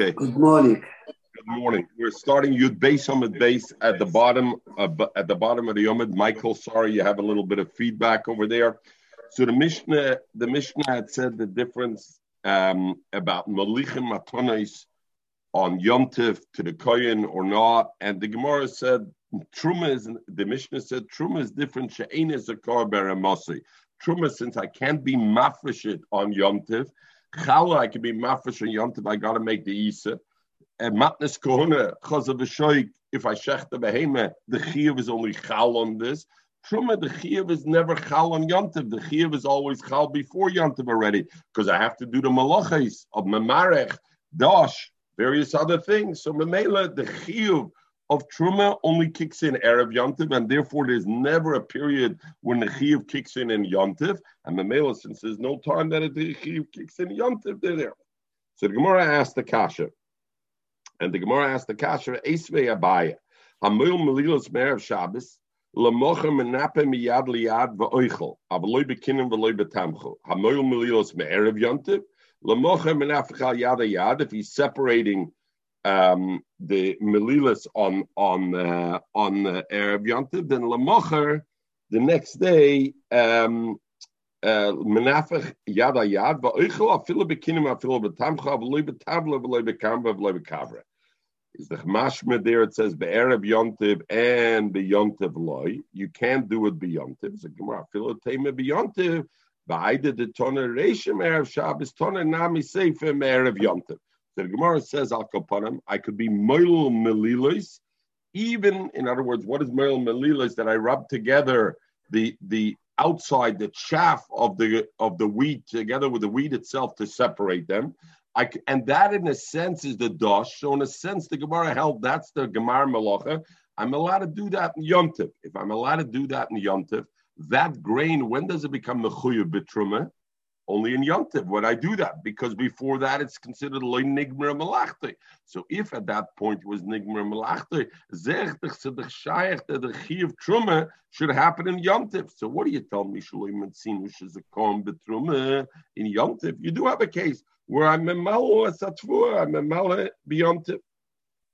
Okay. Good morning. Good morning. We're starting Yud Beis Yomid Base at the bottom of, at the bottom of the Yomid. Michael, sorry you have a little bit of feedback over there. So the Mishnah, the Mishnah had said the difference um, about Malichim Matonis on Yom Tiv to the Kohen or not, and the Gemara said Truma is the Mishnah said Truma is different. She'ein is a Truma, since I can't be mafresh on Yom Tiv, Chala, I can be mafresh and Yom Tov, I got to make the Isa. And matnes kohuna, chaz of a if I shech the behema, the chiyuv is only chal on this. Truma, the chiyuv is never chal on Yom Tov. The chiyuv is always chal before Yom Tov already, because I have to do the malachas of memarech, dash, various other things. So memela, the chiyuv of Truma only kicks in Arab Yontiv, and therefore there's never a period when the Chiyuv kicks in in Yontiv. And the Mela, since there's no time that the Chiyuv kicks in Yontiv, they're there. So the Gemara asked the Kasha, and the Gemara asked the Kasha, Esvei Abaya, Hamil Melilos Merev Shabbos, Lamocha Menape Miyad Liad Va'oichel, Avaloi Bekinim V'loi Betamcho, Hamil Melilos Merev Yontiv, Lamocha Menafechal Yada Yad, if he's separating um, the Melilas on on uh, on uh, Erev Yontiv, then Lamocher the next day um, uh, Menafech Yada Yad Va'oichel Afilu Bekinim Afilu Betamcha V'loi Betavla V'loi Bekamba V'loi Bekavra. Is the Chmashma there? It says Be'erev Yontiv and Beyontiv Loi. You can't do it Beyontiv. A Gemara. Afilu Tema Beyontiv. Ba'ida de Toner Reishim Erev Shabbos Toner Nami Sefer Erev Yontiv. The Gemara says Al Kapanim, I could be Moil Melilos, even in other words, what is Moil Melilos that I rub together the the outside, the chaff of the of the wheat together with the wheat itself to separate them. I, and that, in a sense, is the dosh. So, in a sense, the Gemara held that's the Gemara Malacha. I'm allowed to do that in Yom If I'm allowed to do that in Yom that grain, when does it become mechuyev bitruma? Only in Yom Tiv would I do that because before that it's considered loy nigmer malachte. So if at that point it was nigmer malachte, zechtig sedich shayach that the chiv truma should happen in Yom Tiv. So what do you tell me, Shalom Metzinush is a kom betruma in Yom Tiv? You do have a case where I'm a malo asatvur, I'm a malo beyond Tiv.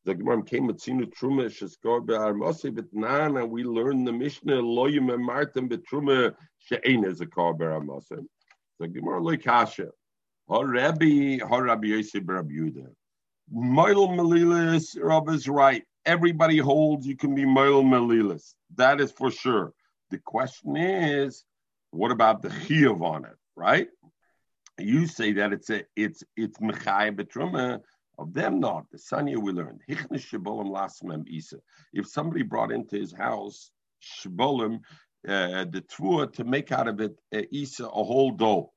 The Gemara came with Sinu Truma Sheskor Be'armasi, Nana, we learn the Mishnah Loyim Martin Betruma She'ein is a Kor Be'armasi. The Gemara Loikasha. Har Rabbi, Rabbi Yosef Rabbi Yehuda. Moil Melilis, Rav is right. Everybody holds you can be Moil Melilis. That is for sure. The question is, what about the chiyuv on it, right? You say that it's a it's it's mechay betruma of them not. The Sanya we learned. If somebody brought into his house shibolim uh, the tvua to make out of it uh, isa a whole dough.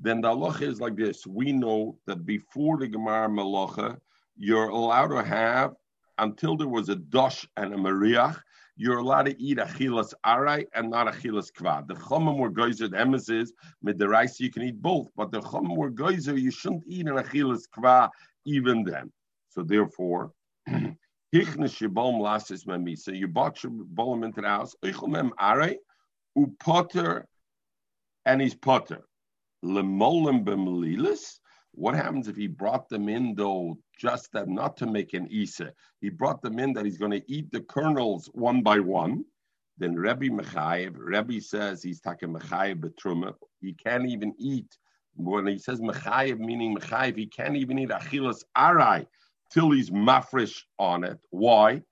Then the halacha is like this: we know that before the gemara malacha, you're allowed to have until there was a dosh and a mariach. You're allowed to eat achilas arai and not achilas kvad. The chomim were geyser, the emes with the rice you can eat both, but the chomim were geyser, you shouldn't eat an achilas kvad even then. So therefore. Hichnish Yibom Lasis Memisa. You bought your bolum into the house. Upotter and he's potter. Lemolim b'melilis. What happens if he brought them in though, just that not to make an isa? He brought them in that he's going to eat the kernels one by one. Then Rebbe Mechayev, Rebbe says he's taking Mechayev betruma. He can't even eat. When he says Mechayev, meaning Mechayev, he can't even eat achilas arai till he's mafresh on it. Why?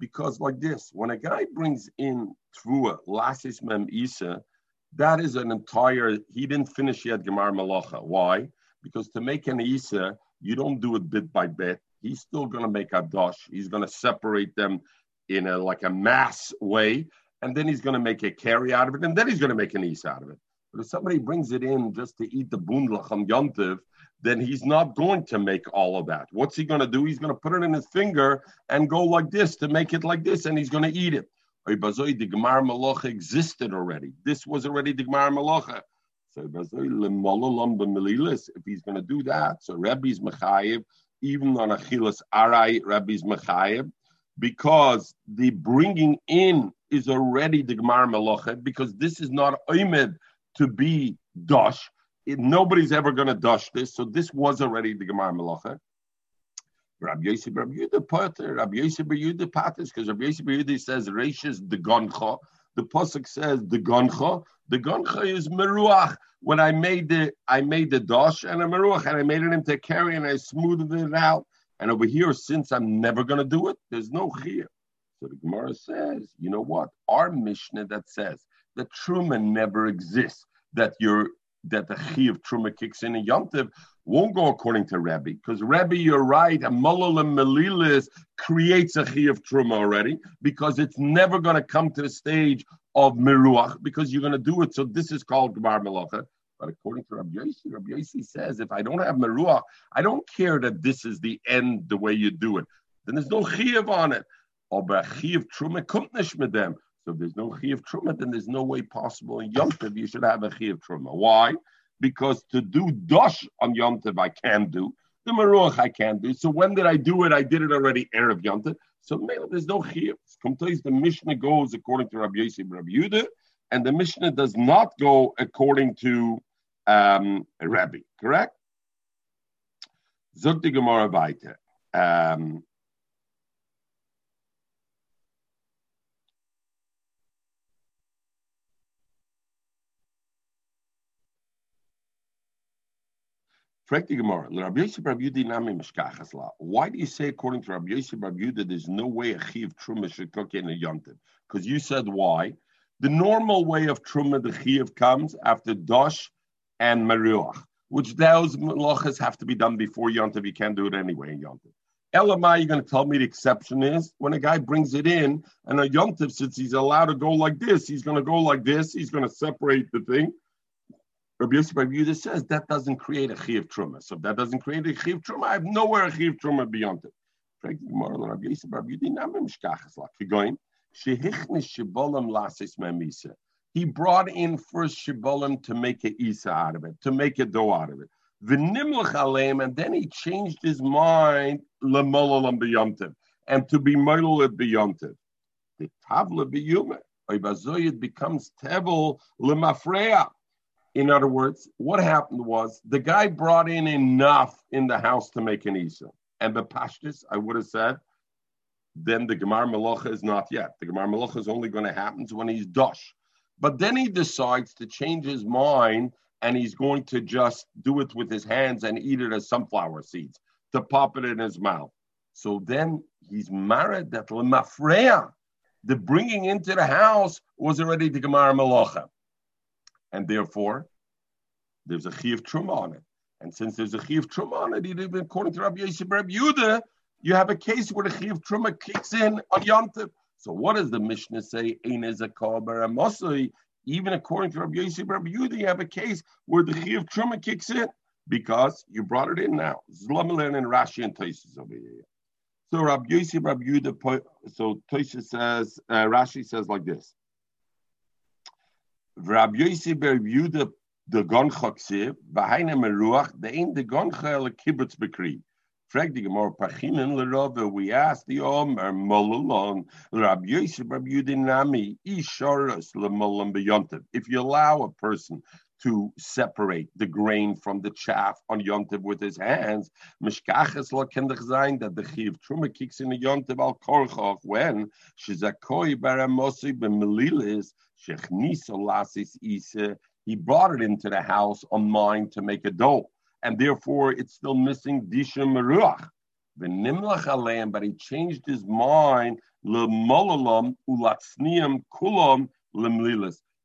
Because like this, when a guy brings in tvua, lasis mem isa, that is an entire, he didn't finish yet Gemar Malacha. Why? Because to make an isa, you don't do it bit by bit. He's still going to make a dosh. He's going to separate them in a like a mass way, and then he's going to make a carry out of it, and then he's going to make an isa out of it. But if somebody brings it in just to eat the bundlach on yontiv, then he's not going to make all of that. What's he going to do? He's going to put it in his finger and go like this to make it like this, and he's going to eat it. The Gemar Malacha existed already. This was already the Gemar Malacha. So if he's going to do that, so Rebbe's Mechayev, even on Achilas Arai, Rebbe's Mechayev, because the bringing in is already the Gemar Malacha, because this is not Oimed to be Dosh, it, nobody's ever going to dush this. So this was already the Gemara Malacha. Rabbi Yosef Rabbi Yehuda Potter, Rabbi Yosef Rabbi Yehuda Patters, because Rabbi Yosef Rabbi Yehuda says Reishis the Goncha. The pasuk says the Goncha. The Goncha is Meruach. When I made the I made the dosh and a Meruach and I made it into carry and I smoothed it out. And over here, since I'm never going to do it, there's no here. So the Gemara says, you know what? Our Mishnah that says that Truman never exists, that you're that the chi of Truma kicks in a yontiv won't go according to Rebbe, because Rebbe, you're right, a Malalam Melilis creates a chi of Truma already, because it's never going to come to the stage of Meruach, because you're going to do it. So this is called Gemar Melacha. But according to Rabbi Yossi, Rabbi Yossi says, if I don't have Meruach, I don't care that this is the end, the way you do it. Then there's no chiyuv on it. Or chiyuv truma kommt nicht mit. So if there's no chiyuv truma, then there's no way possible in Yom Tov you should have a chiyuv truma. Why? Because to do dosh on Yom Tov I can do. The Meruach I can do. So when did I do it? I did it already Erev Yom Tov. So there's no. Sometimes the Mishnah goes according to Rabbi Yossi Rabbi Yehuda, and the Mishnah does not go according to um, Rabbi. Correct? Zog the. Um, Why do you say, according to Rabbi Yosef Rabbi Yehuda, there's no way a chiv truma should cook in a yontiv? Because you said why. The normal way of truma, the chiv comes after dosh and meruach, which those melachas have to be done before yontiv. You can't do it anyway in yontiv. Elamai, you're going to tell me the exception is when a guy brings it in and a yontiv, since he's allowed to go like this, he's going to go like this. He's going to separate the thing. Rabbi Yosef Rabbi Yehuda says that doesn't create a chiv truma. So if that doesn't create a chiv truma, I have nowhere a chiv truma beyond it. He brought in first shibolim to make a isa out of it, to make a dough out of it. And then he changed his mind and to be moiled beyontiv. The tavla biyume. It becomes tevel lemafreya. In other words, what happened was the guy brought in enough in the house to make an Isa. And the Pashtis, I would have said, then the Gemar Malacha is not yet. The Gemar Malacha is only going to happen when he's Dosh. But then he decides to change his mind and he's going to just do it with his hands and eat it as sunflower seeds to pop it in his mouth. So then he's married that Lemafreya. The bringing into the house was already the Gemar Malacha and therefore there's a chiv truma on it. And since there's a chiv truma on it, even according to Rabbi Yosef Rabbi Yehuda, you have a case where the chiv truma kicks in on Yom So what does the Mishnah say? Ein is a a Even according to Rabbi Yosef Rabbi you have a case where the chiv truma kicks in because you brought it in now. Zlamilan and Rashi and Taisus over here. So Rabbi Yosef Rabbi Yehuda, so Taisus says, uh, Rashi says like this. Rabbi Yossi ber Yehuda de Goncha ksiv, v'haina meruach, the ein de Goncha le kibbutz bekri. Frag die Gemara Pachinen Rabbe, we asked the Omer Molalon, Rabbi Yossi ber Yehuda nami, isharas le molam beyontev. If you allow a person to separate the grain from the chaff on Yontiv with his hands. Mishkaches lo kendich zayin that the chiv truma kicks in the Yontiv al korchov when shizakoi baramosi b'melilis. He brought it into the house on mine to make a dough, and therefore it's still missing disha meruach. V'nimlach but he changed his mind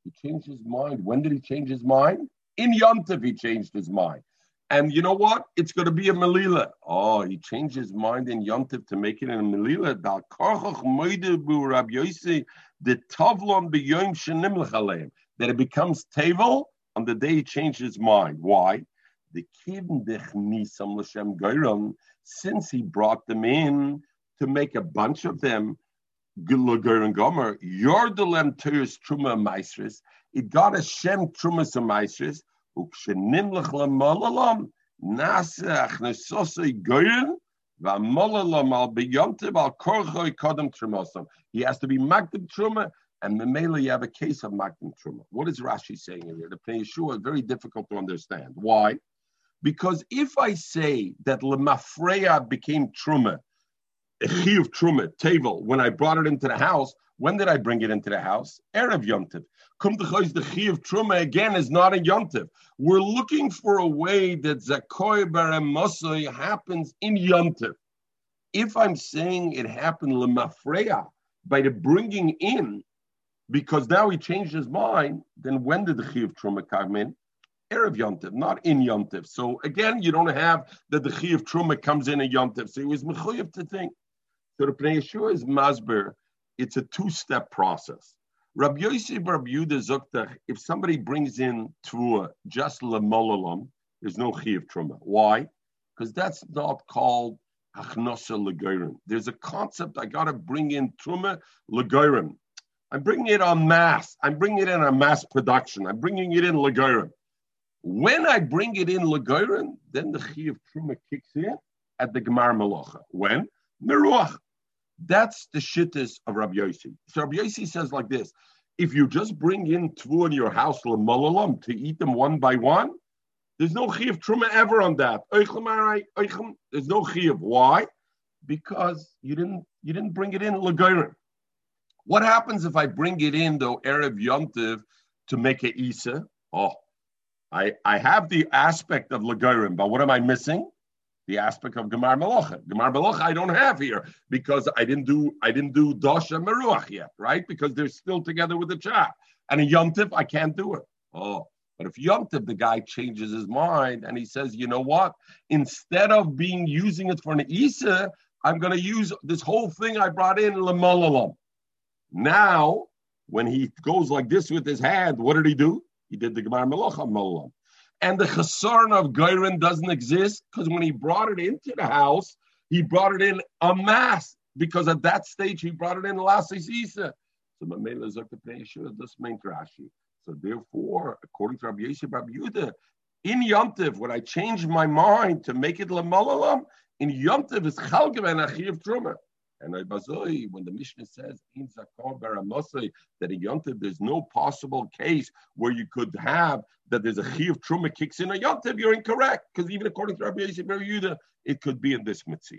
he changed his mind. When did he change his mind? In Yontif, he changed his mind. And you know what? It's going to be a Melila. Oh, he changed his mind in Yontif to make it in a Melila. The Tavlon b'yoim shenim That it becomes Tevel on the day he changed his mind. Why? The kidnikem goiron, since he brought them in to make a bunch of them, and Gomer, Yordelem Teres Truma Maestris, it got a Shem Truma Maestris, Ukshenimlech Lamalalam, Nasach Nesosei Goyen, He has to be Magdim Truma, and Memela, you have a case of Magdim Truma. What is Rashi saying here? The Pnei Yeshua is very difficult to understand. Why? Because if I say that lemafreya became truma, chiyuv truma, tevel, when I brought it into the house, when did I bring it into the house? Erev yontiv. Come to the chiyuv truma again is not a yontiv. We're looking for a way that zakoy barem happens in yontiv. If I'm saying it happened lemafreya by the bringing in, because now he changed his mind, then when did the chiyuv truma come in? Erev Yontiv, not in Yontiv. So again, you don't have that the Chi of Truma comes in a Yontiv. So he was Mechuyev to think. So the Pnei Yeshua is Masber. It's a two-step process. Rabbi Yehuda Zuktach, if somebody brings in Tvua just Lemolalam, there's no Chi of Truma. Why? Because that's not called Achnosa Legorim. There's a concept I got to bring in Truma Legorim. I'm bringing it on mass. I'm bringing it in a mass production. I'm bringing it in Legorim. When I bring it in Lagoran, then the Chi of Truma kicks in at the Gemar Malacha. When? Meruach. That's the shittas of Rabbi Yossi. So Rabbi Yossi says like this, if you just bring in tvu in your house, Lamalalam, to eat them one by one, there's no Chi of Truma ever on that. There's no Chi of why? Because you didn't you didn't bring it in Lagoran. What happens if I bring it in though Erev Yontiv to make a Isa? Oh, I, I have the aspect of Lagorim, but what am I missing? The aspect of Gemar Melocha. Gemar Melocha I don't have here because I didn't do I didn't do Dosha Meruach yet, right? Because they're still together with the Chah. And a Yomtiv, I can't do it. Oh, but if Yomtiv, the guy changes his mind and he says, you know what? Instead of being using it for an Isa, I'm going to use this whole thing I brought in Lamalalam. Now, when he goes like this with his hand, what did he do? He did the Gemara Melocha Molam. And the chasarn of Gairin doesn't exist because when he brought it into the house, he brought it in a mass because at that stage he brought it in Lasis Isa. So Mamela Zakapnei Yeshua this main Rashi. So therefore, according to Rabbi Yosef Rabbi Yehuda, in Yomtiv, when I changed my mind to make it Lamalalam, in Yomtiv is Chalgav and Achiv Truma. And when the Mishnah says in Zakor that in Yontiv there's no possible case where you could have that there's a chi of truma kicks in a Yontiv, you're incorrect because even according to Rabbi Yosef Yehuda, it could be in this mitzvah.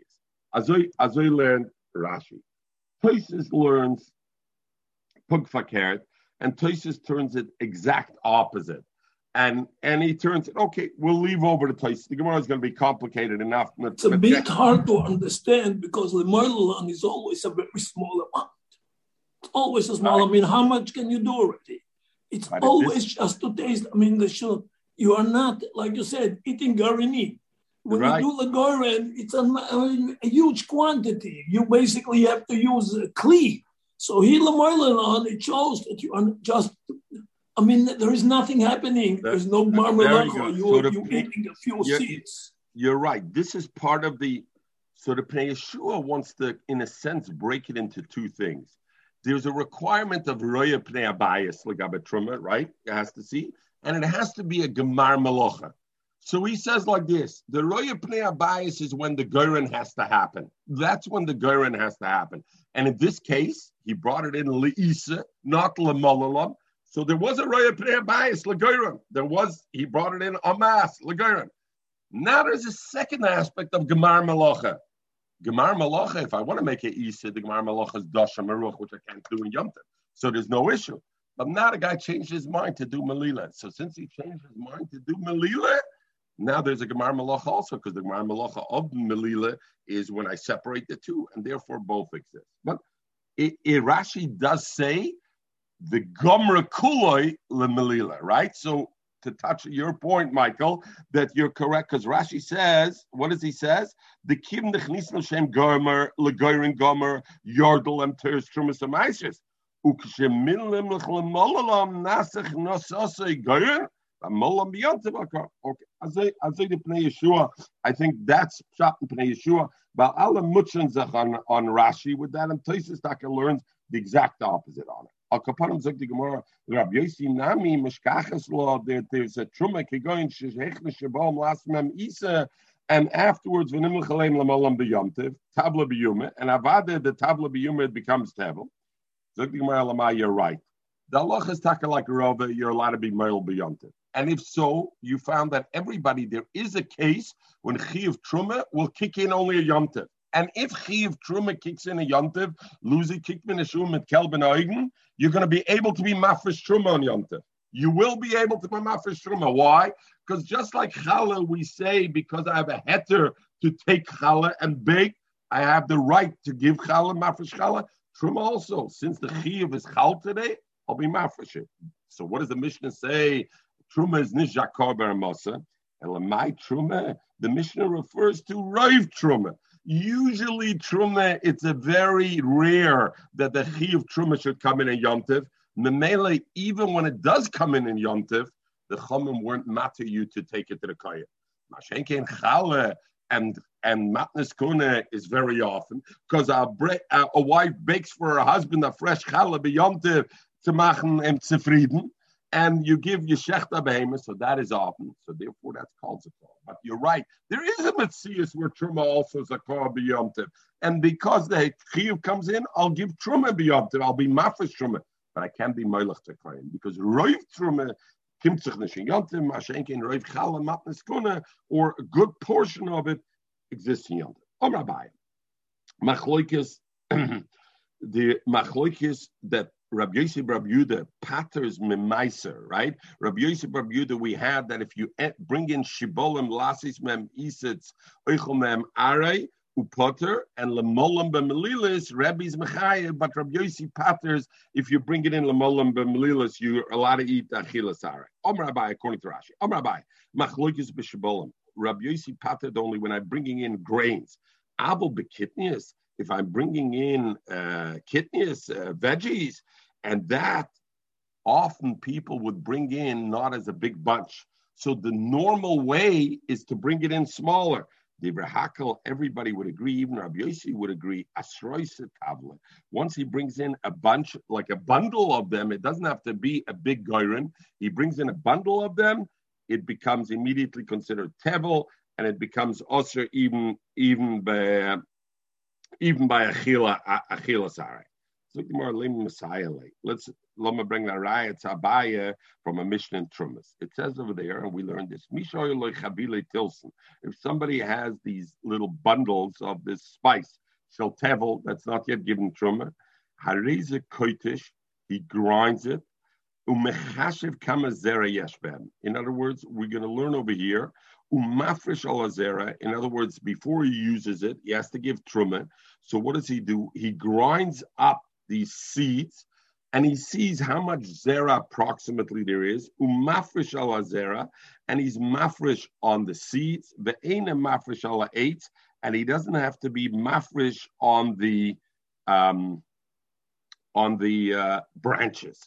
Azoy Azoy learned Rashi. Toises learns Pugfakert, and Toises turns it exact opposite and and he turns it. Okay, we'll leave over the place. The Gemara is going to be complicated enough. It's a bit hard to understand because the Merlan is always a very small amount. It's always a small. Right. I mean, how much can you do already? It's but always this... just to taste. I mean, the show. You are not like you said eating garini. When right. you do the garin, it's a, a, a, huge quantity. You basically have to use a kli. So he on it shows that you are just I mean, there is nothing happening. There's no marmalade. You, are you eating a few you're, seeds. You're right. This is part of the. So the Pnei Yeshua wants to, in a sense, break it into two things. There's a requirement of roya pnei abayis truma, right? It has to see, and it has to be a gemar melocha. So he says like this: the roya pnei abayis is when the goren has to happen. That's when the goren has to happen. And in this case, he brought it in leisa, not lemolalam. So there was a Raya Pnei bias, Lagoyram. There was, he brought it in Amas, Lagoyram. Now there's a second aspect of Gemar Malacha. Gemar Malacha, if I want to make it easy, the Gemar Malacha is Dasha Maruch, which I can't do in Yom So there's no issue. But now the guy changed his mind to do Melila. So since he changed his mind to do Melila, now there's a Gemar Malacha also, because the Gemar Malacha of Melila is when I separate the two, and therefore both exist. But it, it Rashi does say the Gomra Kuloi Lemelila, right? So to touch your point, Michael, that you're correct, because Rashi says, what does he says? The Kim Nechnisno Shem Gomer, Legorin Gomer, Yordel Em Teres Trumas Amaisis. Ukshemilim Lechlemolalam Nasach Nososei Goyer. Okay, as I as I the Pnei Yeshua, I think that's shot in Pnei Yeshua. But Allah Mutchen on on Rashi with that, and Tosis Taka learns the exact opposite on it. Al Kapanim sagt die Gemara, Rabbi Yossi Nami, Mishkachas law, there, there's a Truma Kegoin, Shechne Shabom, last mem Isa, and afterwards, V'nim L'chalem L'molam B'yomtiv, Tabla B'yumet, and Avada, the Tabla B'yumet becomes Tevel. Sagt die Gemara Lama, you're right. The Allah is taka like a Rova, you're allowed to be Merl B'yomtiv. And if so, you found that everybody, there is a case when Chiv Truma will kick in only a Yomtiv. And if Chiv Truma kicks in a Yomtiv, Luzi Kickman Ishum at Kelben Eugen, you're going to be able to be Mafish Truma on Yomtiv. You will be able to be Mafish Truma. Why? Because just like Challah, we say, because I have a heter to take Challah and bake, I have the right to give Challah, Mafish Challah. Truma also, since the Chiv is Chal today, I'll be Mafish it. So what does the Mishnah say? Truma is Nishakar Baramasa. And my Truma, the Mishnah refers to Rive Truma. Usually, Truma, it's a very rare that the Chi of Truma should come in in yomtiv. Memele, even when it does come in in yomtiv, the Chomim weren't matter you to take it to the Kaya. Mashenke Chale and and matnes kune is very often because a, a, wife bakes for her husband a fresh challah beyontiv to machen em zufrieden and you give Yeshechta behemoth, so that is often. So therefore, that's called Zakar. But you're right. There is a Metzias where Truma also Zakar beyomtiv. And because the Chiyuv comes in, I'll give Truma beyomtiv. I'll be Mafish Truma. But I can't be Meilach Zakarim because Roiv Truma Kimtzich Nishin Yontiv, Mashenkin, Roiv Chala Matnes Kuna, or a good portion of it exists in Yontiv. Om Rabbi. Machloikis, the Machloikis that Rabbi Yosef Rabbi Yuda patters memaiser, right? Rabbi Yosef Rabbi Yuda, we had that if you bring in shibolim lasis mem isitz oichel mem arei upotter and lemolim b'melilis Rabbi's mechayev, but Rabbi Yosef patters if you bring it in lemolim b'melilis, you're allowed to eat achilas arei. Om Rabbi, according to Rashi. Om Rabbi, machlokes b'shibolim. Rabbi Yosef pattered only when I'm bringing in grains. Abel bekitnius if I'm bringing in uh, kidneys, uh, veggies, and that often people would bring in not as a big bunch. So the normal way is to bring it in smaller. The Hakel, everybody would agree, even Rabbi Yossi would agree, asroisa tablet. Once he brings in a bunch, like a bundle of them, it doesn't have to be a big goyren. He brings in a bundle of them, it becomes immediately considered tevel, and it becomes also even even by, even by achila achila sare. So more lim. Let's let me bring the raya tabaya from a mission in Trumas. It says over there, and we learned this. tilson. If somebody has these little bundles of this spice, tevel, that's not yet given truma, hareze koitish, he grinds it. In other words, we're going to learn over here umafresh alazera. In other words, before he uses it, he has to give truma. So what does he do? He grinds up these seeds and he sees how much zera approximately there is, umafresh ala zera, and he's mafresh on the seeds, ve'ena mafresh ala eight, and he doesn't have to be mafresh on the um, on the uh, branches.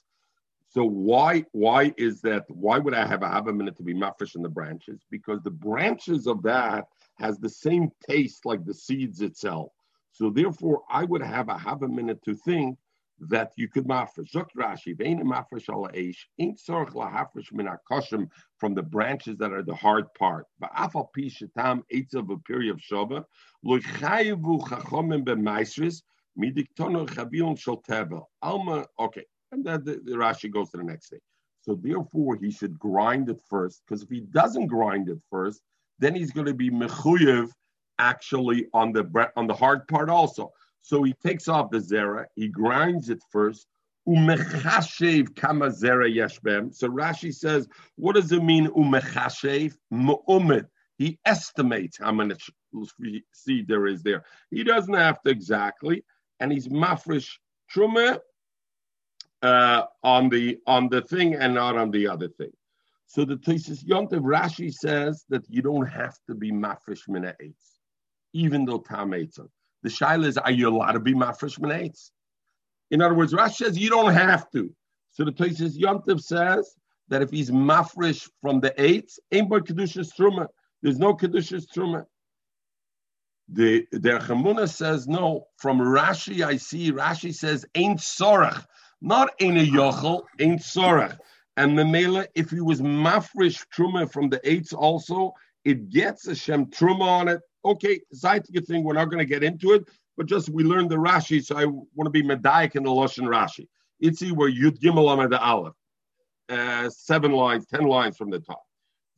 So why why is that? Why would I have a have a minute to be mafresh in the branches? Because the branches of that has the same taste like the seeds itself. So therefore, I would have a have a minute to think that you could mafresh. Zok Rashi, mafresh ala eish, ain't sorch lahafresh min akoshim from the branches that are the hard part. Ba'afal pi shetam eitzav a period of shova, lo chayivu chachomim b'maisris, midiktono chavilon shel tevel. Alma, okay, and then the, the Rashi goes to the next thing. So therefore, he should grind it first, because if he doesn't grind it first, then he's going to be mechuyev actually on the on the hard part also. So he takes off the zera, he grinds it first. Umechashev kama zera yeshbem. So Rashi says, what does it mean umechashev? Mu'umid. He estimates how much seed there is there. He doesn't have to exactly, and he's mafresh truma uh, on the on the thing and not on the other thing. So the Tosis Yontev Rashi says that you don't have to be mafresh mina eitz, even though tam eitzah. The shaila is, are you allowed to be mafresh mina eitz? In other words, Rashi says you don't have to. So the Tosis Yontev says that if he's mafresh from the eitz, ain't by kedushas truma. There's no kedushas truma. The the Chamuna says no. From Rashi, I see Rashi says ain't sorach. Not in a yochel, in sorach. And the mela, if he was mafresh truma from the eights also, it gets a shem truma on it. Okay, Zaitika thing, we're not going to get into it, but just we learned the Rashi, so I want to be medayik in the Lashon Rashi. It's where Yud Gimel Amad Aleph. uh, seven lines, ten lines from the top.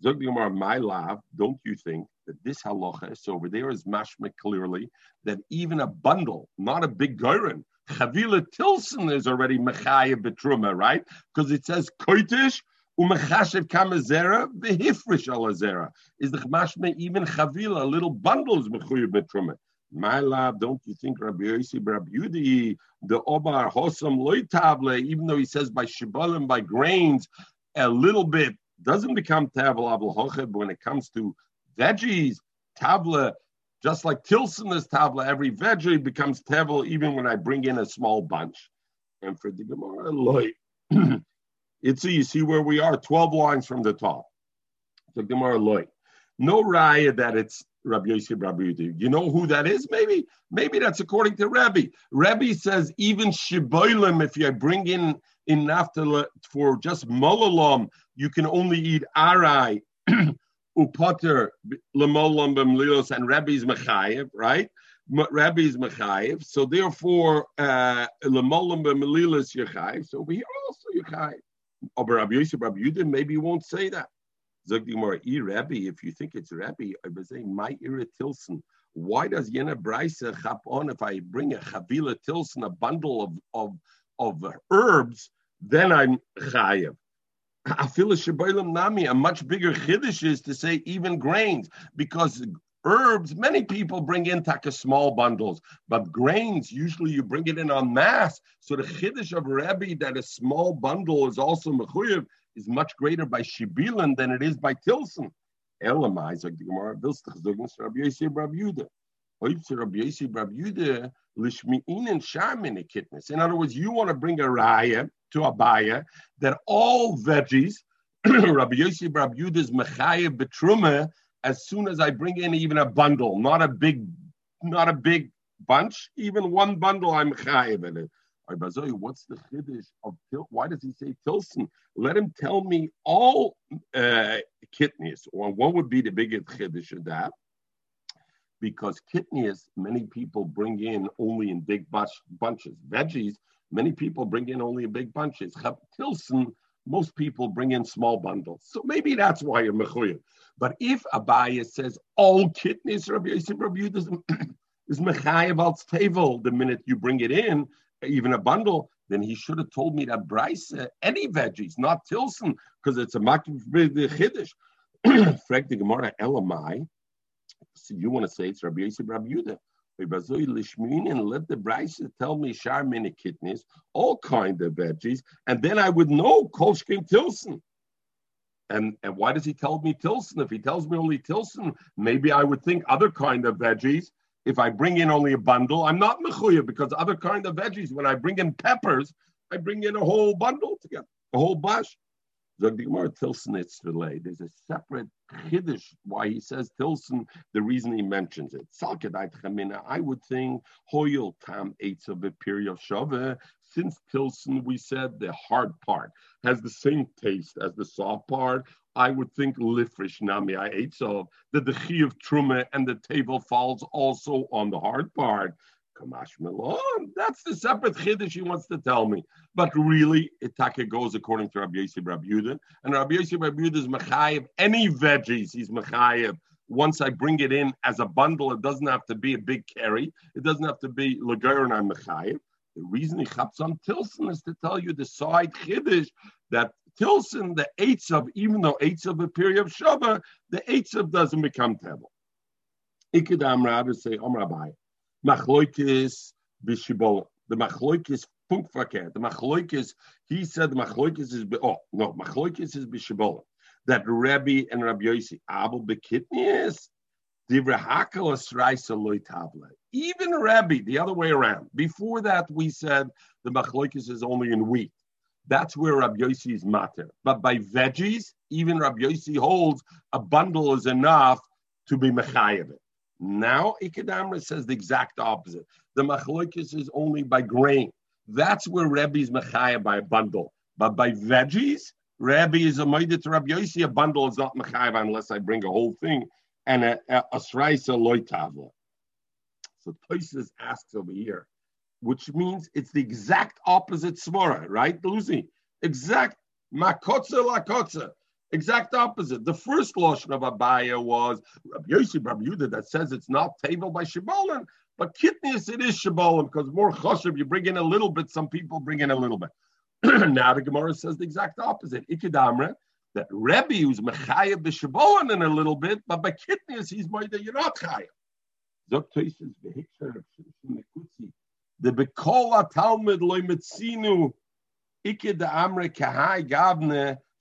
Zog my love, don't you think that this halacha is over there is mashma clearly that even a bundle, not a big goren, chavila tilson is already mechaya betruma, right? Because it says koitish umechashev kamazera v'hifrish alazera. Is the mashma even chavila, little bundles is mechuyev betruma. My love, don't you think Rabbi Yossi Rabbi Yudi, the Obar Hosam Loy Table, even though he says by Shibalim, by grains, a little bit doesn't become Tavla Abel when it comes to veggies, Tavla, just like Tilson is Tavla, every veggie becomes Tavla even when I bring in a small bunch. And for the Gemara Loy, it's you see where we are, 12 lines from the top. The Gemara Loy. No raya that it's Rabbi Yosef Rabbi Yudi. You know who that is? Maybe, maybe that's according to Rabbi. Rabbi says even shiboilim, if you bring in in naftala for just molalam, you can only eat arai, upater, lemolam b'mlios, and Rabbi's mechayev, right? Rabbi's mechayev. So therefore, uh, lemolam b'mlios yechayev. So over here also yechayev. But Rabbi Yosef Rabbi Yudi maybe won't say that. Zogdimor, e Rabbi, if you think it's Rabbi, I was saying my ira tilson. Why does Yena Braisa chap on if I bring a chavila tilson, a bundle of of of herbs, then I'm chayev. nami, a much bigger chiddush is to say even grains, because herbs, many people bring in taka small bundles, but grains, usually you bring it in en mass. So the chiddush of Rabbi that a small bundle is also mechuyev is much greater by Shibilan than it is by Tilson. Elamai, sagt die Gemara, willst du sagen, Rabbi Yosef Rabbi Yudah. In other words, you want to bring a raya to a baya that all veggies, Rabbi Yosef Rabbi Yudah's mechaya betruma, as soon as I bring in even a bundle, not a big, not a big bunch, even one bundle, I'm chayiv in it. What's the chiddush of Why does he say Tilson? Let him tell me all uh, kidneys. Or what would be the biggest chiddush of that? Because kidneys, many people bring in only in big bunch, bunches. Veggies, many people bring in only in big bunch. bunches. Tilson, most people bring in small bundles. So maybe that's why you're mechuyev. But if Abaya says all kidneys, Rabbi Yosef Rabbi is mechayev al tevel the minute you bring it in, even a bundle, then he should have told me that Bryce, uh, any veggies, not Tilson, because it's a makif chiddush. Frag the Gemara Elamai. So you want to say it's Rabbi Yosef Rabbi Yudah. And let the Bryce tell me shar many kidneys, all kind of veggies, and then I would know Kolshkin Tilson. And and why does he tell me Tilson? If he tells me only Tilson, maybe I would think other kind of veggies if I bring in only a bundle, I'm not mechuya because other kind of veggies, when I bring in peppers, I bring in a whole bundle together, a whole bush. Zogdigmar Tilson it's delay. There's a separate chiddush why he says Tilson. The reason he mentions it. I would think hoyel tam eitz of of shove. Since Tilson, we said the hard part has the same taste as the soft part. I would think lifrish nami I ate so that the chi of truma and the table falls also on the hard part. That's the separate chiddush he wants to tell me. But really, Itaka goes according to Rabbi Yosef Rabbi Yudah. And Rabbi Yosef Rabbi Yudah is mechayev. Any veggies, he's mechayev. Once I bring it in as a bundle, it doesn't have to be a big carry. It doesn't have to be legaron and mechayev. The reason he chaps on Tilson is to tell you the side chiddush that Tilson, the eights of even though eights of a period of Shabbat, the eights of doesn't become table. Ikidam Rabbi say, Om Rabbi, Machloikis Bishibol. The Machloikis Punkverkehr. The Machloikis, he said the Machloikis is, oh, no, Machloikis is Bishibol. That Rabbi and Rabbi Yossi, Abel Bekitnius, even Rabbi, the other way around. Before that, we said the machloikis is only in wheat. That's where Rabbi Yossi is matter. But by veggies, even Rabbi Yossi holds a bundle is enough to be mechayev. Now Ikadamra says the exact opposite. The machloikis is only by grain. That's where Rabbi is mechayev by a bundle. But by veggies, Rabbi is a moedit to Rabbi Yossi. A bundle is not mechayev unless I bring a whole thing and a, a, a sraisa loitavla. So Toises asks over here, which means it's the exact opposite svara, right, Lucy? Exact Makotze lakotze. Exact opposite. The first lotion of Abaya was Rabbi Yossi Rabbi Yudah that says it's not table by Shibolin, but Kitnius it is Shibolin because more choshev, you bring in a little bit, some people bring in a little bit. now the Gemara says the exact opposite. Ikidamre, that Rebbe who's Mechayah b'Shibolin in a little bit, but by Kitnius he's that you're not Chayah. The Bekola Talmud loy metzinu Ike de Amre Kahai Gavne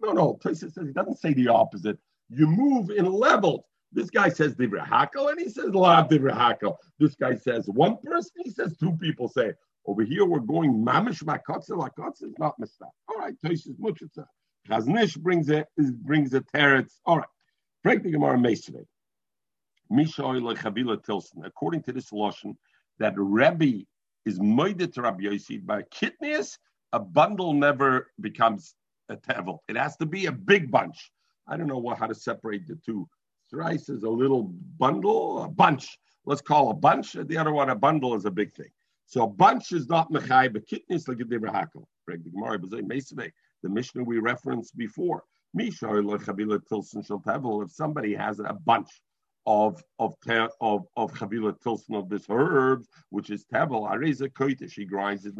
No, no, Tosis says he doesn't say the opposite. You move in levels. This guy says Divra Hakel and he says Lav Divra Hakel. This guy says one person, he says two people say. Over here, we're going Mamish Makotze Lakotze is not mistake. All right, Tosis Muchitza. Chaznish brings it, brings a teretz. All right, break the Gemara Mesave. Mishoy Chavila Tilson. According to this lotion, that Rebbe is moided to Rabbi Yossi by kidneys, a bundle never becomes a tevel. It has to be a big bunch. I don't know what, how to separate the two. Thrice is a little bundle, a bunch. Let's call a bunch. The other one, a bundle, is a big thing. So a bunch is not mechai, but kidneys like a dibrahakel. The Mishnah we referenced before. If somebody has a bunch of of of of chavila tilson of this herb, which is tevel. Areza koita, she grinds it.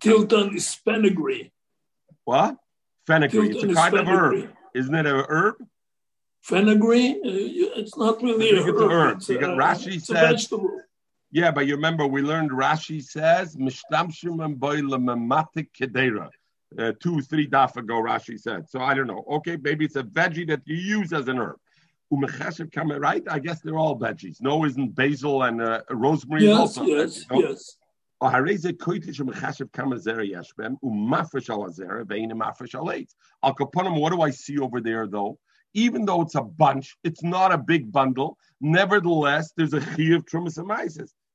Tilton is fenugreek. What? Fenugreek. It's a kind of herb, isn't it? A herb. Fenugreek. Uh, it's not really a herb. It's a herb. It's, uh, Rashi it's says. Yeah, but you remember we learned Rashi says mishtamshim and kedera. Uh, two, three daf ago, Rashi said. So I don't know. Okay, maybe it's a veggie that you use as an herb right? I guess they're all veggies. No, isn't basil and uh, rosemary yes, also? Yes, no? yes. Oh, umafresh al kaponim. What do I see over there though? Even though it's a bunch, it's not a big bundle. Nevertheless, there's a chi of trumas and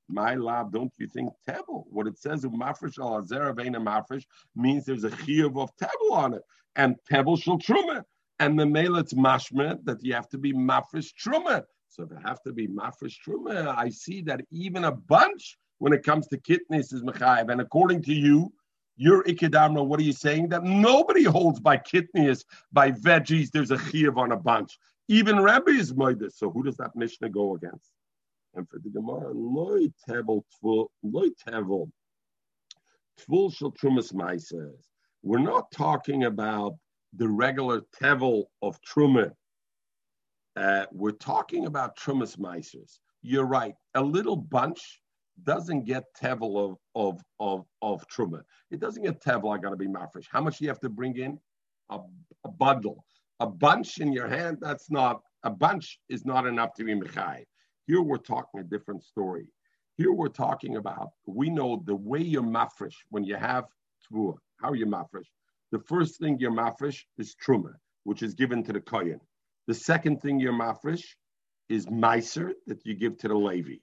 My lab, don't you think tebel? What it says umafresh al azer vein mafresh means there's a chi of tebel on it, and tebel shall truma and the it's mashma that you have to be mafresh truma. So if you have to be mafresh truma, I see that even a bunch when it comes to kidneys is mechayev. And according to you, your ikidamra, what are you saying? That nobody holds by kidneys, by veggies. There's a chiyuv on a bunch. Even Rabbi is moides. So who does that Mishnah go against? And for the Gemara, loy tevel tvul, loy tevel, tvul shel trumas says. We're not talking about the regular tevel of truma. Uh, we're talking about trumas meisers. You're right. A little bunch doesn't get tevel of of of of truma. It doesn't get tevel. I got to be mafresh. How much do you have to bring in? A, a, bundle. A bunch in your hand. That's not a bunch. Is not enough to be mechai. Here we're talking a different story. Here we're talking about. We know the way you're mafresh when you have tvua. How are you mafresh? The first thing you're mafresh is truma, which is given to the kohen. The second thing you're mafresh is meiser that you give to the Levi.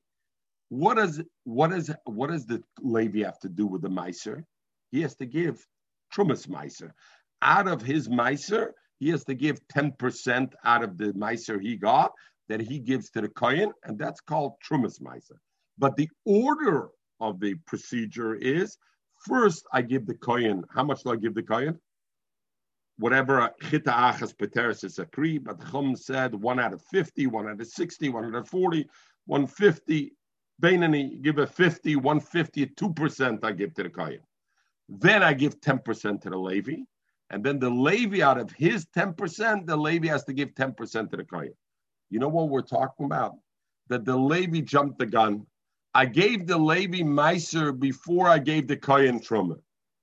What does what is what does the Levi have to do with the meiser? He has to give trumas meiser. Out of his meiser, he has to give 10% out of the meiser he got that he gives to the kohen, and that's called trumas meiser. But the order of the procedure is First, I give the kohen. How much do I give the kohen? Whatever chita achas peteris is a kri, but chum said one out of 50, one out of 60, one out of 40, 150. Bainani, give a 50, 150, 2% I give to the kohen. Then I give 10% to the Levi. And then the Levi, out of his 10%, the Levi has to give 10% to the kohen. You know what we're talking about? That the Levi jumped the gun I gave the Levi Meiser before I gave the Kayan Truma.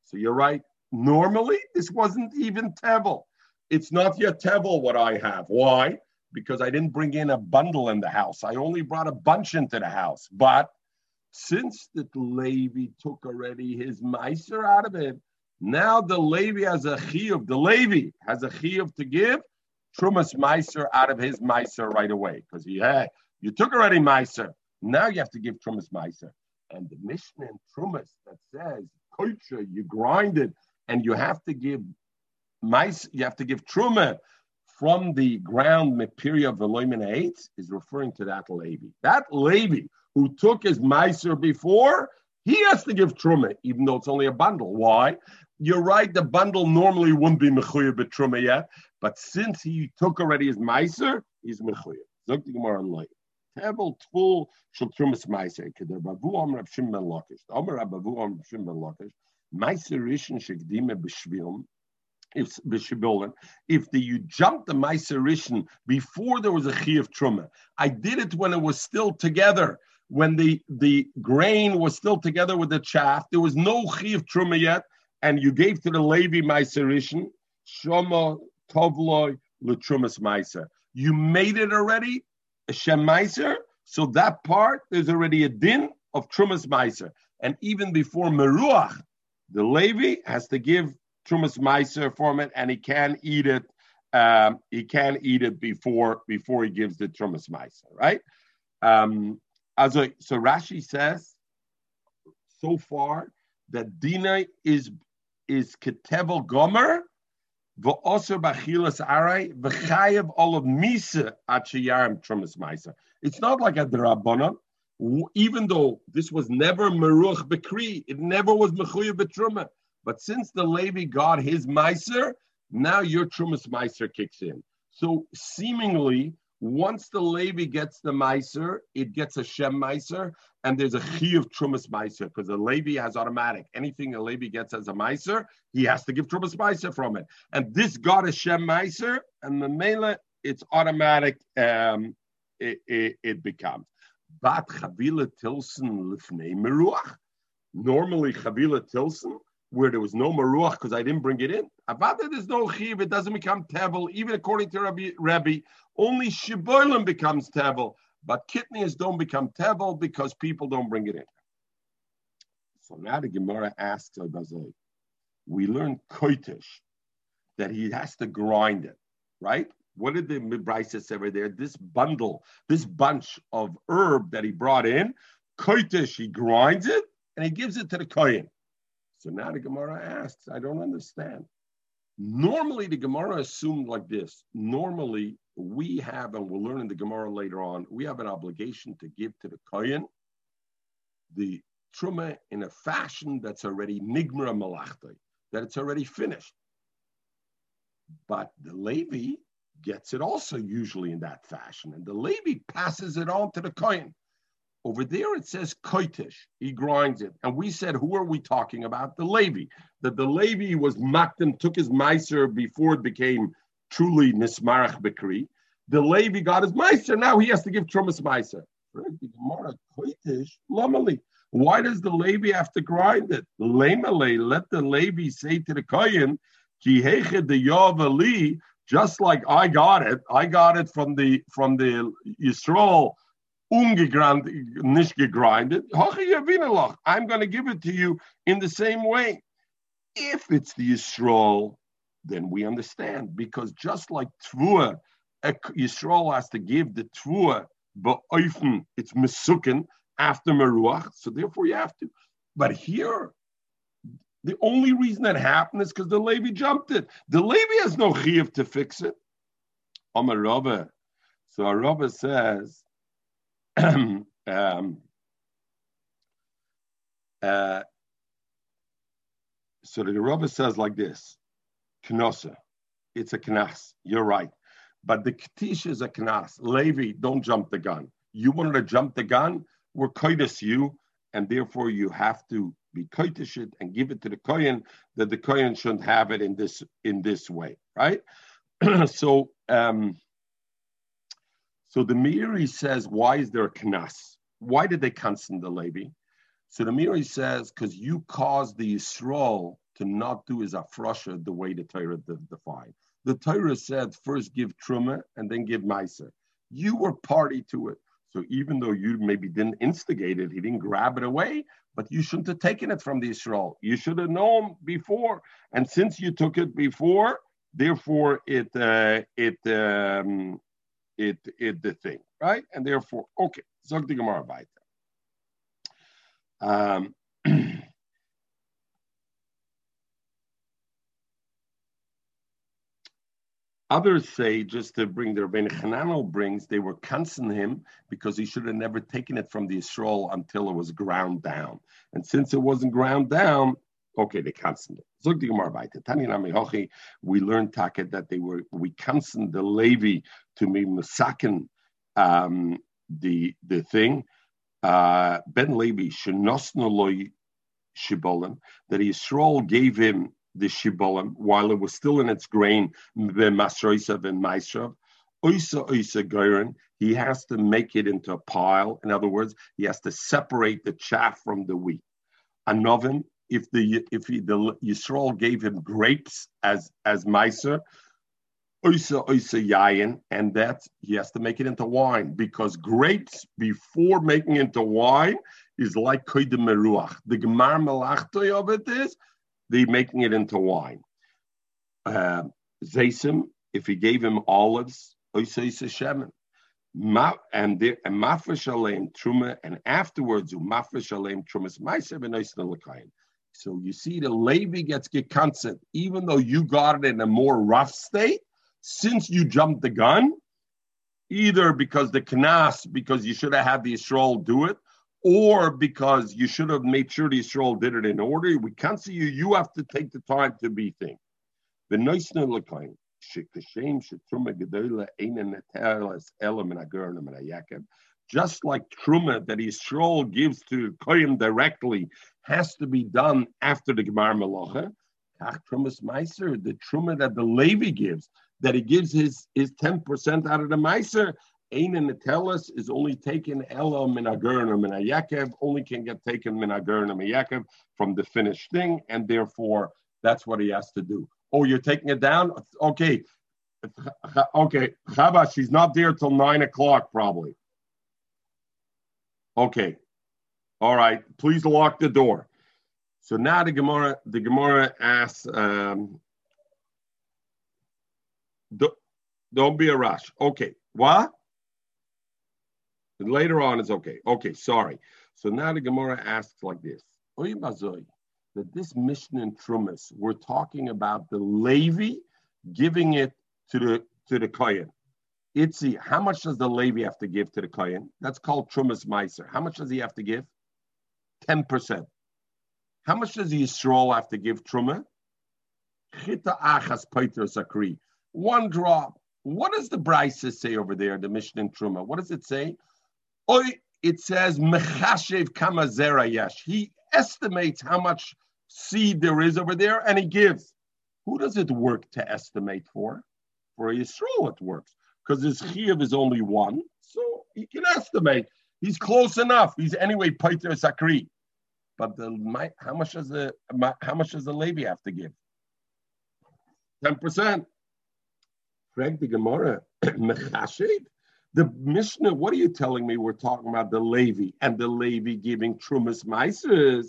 So you're right. Normally, this wasn't even Tevel. It's not yet Tevel what I have. Why? Because I didn't bring in a bundle in the house. I only brought a bunch into the house. But since the Levi took already his Meiser out of it, Now the Levi has a chiyuv. The Levi has a chiyuv to give trumas meiser out of his meiser right away because he had you took already meiser. Now you have to give trumas meiser. And the Mishnah in trumas that says koicha, you grind it, and you have to give mice. You have to give truma from the ground Mepiria Veloimin eight is referring to that Levi. That Levi who took his Meiser before, he has to give Truma, even though it's only a bundle. Why? You're right, the bundle normally wouldn't be Mechuya but Truma yet, but since he took already his Meiser, he's Mechuya. Zog the Gemara on Tevel Tvul Shal Trumas Meiser, Keder Bavu Am Rav ben Lakish, Omer Bavu Am Rav ben Lakish, Meiser Rishon Shekdime B'Shvilm, if if the, you jumped the Meiserishin before there was a Chi of Truma. I did it when it was still together, when the, the grain was still together with the chaff. There was no Chi of Truma yet, and you gave to the Levi Meiserishin, Shoma Tovloi Latrumas Meiser. You made it already, a Shem Meiser, so that part, there's already a din of Trumas Meiser. And even before Meruach, the Levi has to give Trumas Meiser from it, and he can eat it. Um, he can eat it before before he gives the Trumas Meiser, right? Um, also, so Rashi says so far that Dina is is Ketevel Gomer, v'oser bachilas aray v'chayev of misa at trumas meiser. It's not like a drabanan, even though this was never meruch bekri, it never was mechuyev betruma. But since the Levi got his Meiser, now your Trumas Meiser kicks in. So seemingly, once the Levi gets the Meiser, it gets a Shem Meiser, and there's a Chi of Trumas Meiser, because the Levi has automatic. Anything a Levi gets as a Meiser, he has to give Trumas Meiser from it. And this got a Shem Meiser, and the Mela, it's automatic, um, it, it, it becomes. But Chavila Tilson Lifnei Meruach. Normally, Chavila Tilson where there was no maruach because I didn't bring it in. About that, there's no chiv, it doesn't become tevel, even according to Rabbi, Rabbi only shibolim becomes tevel, but kidneys don't become tevel because people don't bring it in. So now the Gemara asks Al-Bazai, we learn koitish, that he has to grind it, right? What did the Mibraisa say over there? This bundle, this bunch of herb that he brought in, koitish, he grinds it and he gives it to the kohen. So now the Gemara asks, I don't understand. Normally, the Gemara assumed like this. Normally, we have, and we'll learn in the Gemara later on, we have an obligation to give to the Kohen the Truma in a fashion that's already Nigmara Malachtai, that it's already finished. But the Levi gets it also usually in that fashion, and the Levi passes it on to the Kohen. Over there it says koitish. He grinds it. And we said, who are we talking about? The Levi. That the Levi was makdim, took his meiser before it became truly nismarach bekri. The Levi got his meiser. Now he has to give trumas meiser. Why does the Levi have to grind it? Let the Levi say to the Kohen, the just like I got it, I got it from the from the Yisrael ungegrind, nicht gegrindet. I'm going to give it to you in the same way. If it's the Yisrael, then we understand because just like Tvua, Yisrael has to give the Tvua, but often it's Mesukin after Meruach, so therefore you have to. But here, the only reason that happened is because the Levi jumped it. The Levi has no chiv to fix it. Amar Rabba. So Rabba says, um, uh, so the Rebbe says like this, Knosa, it's a knas. You're right. But the ktish is a knas. Levi, don't jump the gun. You wanted to jump the gun, we're koitis you, and therefore you have to be koitish it and give it to the kohen that the kohen shouldn't have it in this in this way, right? so um, so the Meiri says, why is there a knas? Why did they cancel the Levi? So the Meiri says, because you caused the Yisrael to not do his afrosha the way the Torah defined. The Torah said, first give truma and then give meiser. You were party to it. So even though you maybe didn't instigate it, he didn't grab it away, but you shouldn't have taken it from the Israel. You should have known before. And since you took it before, therefore it uh, it um, it it the thing, right? And therefore, okay, zog the Gemara weiter. Um, Others say, just to bring the Rabbeinu Hananel brings, they were canceling him because he should have never taken it from the Yisrael until it was ground down. And since it wasn't ground down, okay, they canceled it. The. We learned Taket that they were we canceled the Levi to be Masakin um, the the thing. Uh, ben Levi shenosnoloy shibolim that Yisrael gave him the shibolim while it was still in its grain, masroisav and maisrav. Oisa oisa goren, he has to make it into a pile. In other words, he has to separate the chaff from the wheat. Anovim, if the if he, the Yisrael gave him grapes as as meiser, oisa oisa yayin, and that he has to make it into wine because grapes before making into wine is like koidim meruach. The gemar melachtoy of it is the making it into wine. Uh, if he gave him olives, Oisaisa Shemin. Ma, and the and Mafresh Truma, and afterwards Mafresh Alem Trumas Maisev So you see, the Levi gets get consent, even though you got it in a more rough state, since you jumped the gun, either because the Knas, because you should have had the Yisrael do it, or because you should have made sure the Israel did it in order. We can't see you. You have to take the time to be thing. The nice lekain. Just like truma that Yisrael gives to Koyim directly has to be done after the Gemar. Trumas Meiser, the truma that the Levi gives, that he gives his his ten percent out of the Meiser, and Natelis is only taken Elo Minagurna Minayakev, only can get taken Minagurna Minayakev from the finished thing, and therefore that's what he has to do. Oh, you're taking it down? Okay. Okay. Chaba, she's not there till nine o'clock, probably. Okay. All right. Please lock the door. So now the Gemara, the Gemara asks, um, don't be a rush. Okay. What? later on it's okay. Okay, sorry. So now the Gemara asks like this: Oi Bazoy, that this mission in Trumas, we're talking about the Levi giving it to the to the Kohen. Itzi, how much does the Levi have to give to the Kohen? That's called Trumas Meiser. How much does he have to give? 10%. How much does the Yisrael have to give Truma? Chita achas paiter sakri. One drop. What does the Brisa say over there, the Mishnah in Truma? What does it say? it says mechashev kamazera yesh. He estimates how much seed there is over there, and he gives. Who does it work to estimate for? For a Yisrael, it works because his chiyuv is only one, so he can estimate. He's close enough. He's anyway paiter sakri. But the how much does the how much does the Levi have to give? Ten percent. Frag the Gemara mechashev. The Mishnah, what are you telling me? We're talking about the levy and the levy giving Trumas Meisers.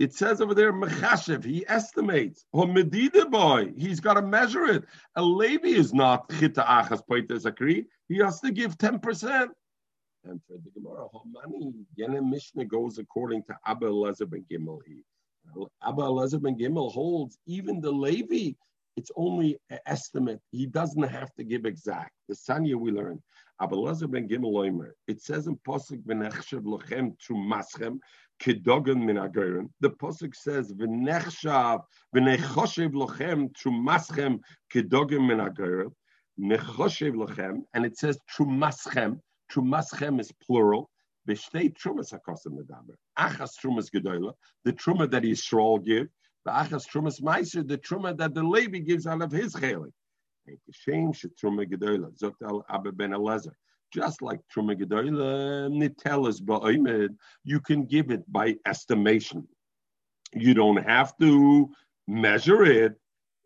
It says over there, Mechashev, he estimates. Or Medida boy, he's got to measure it. A Levi is not Chita Achas Poita Zakri. He has to give 10%. And for the Gemara, money, Yenem Mishnah goes according to Abba Elazar ben Gimel. Abba Elazar ben Gimel holds even the Levi, it's only an estimate. He doesn't have to give exact. The Sanya we learn. Abba Elazar ben Gimel It says in Pasuk v'nechshav lochem trumaschem kedogan min agoren. The Pasuk says v'nechshav v'nechoshev lochem trumaschem kedogan min agoren. Nechoshev lochem, and it says trumaschem. Trumaschem is plural. B'shtei trumas hakosim medaber. Achas trumas gedola, the truma that Yisrael give. The achas trumas meiser, the truma that the Levi gives out of his chelik. Just like Truma um, Nitelas Ba'omed, you can give it by estimation. You don't have to measure it.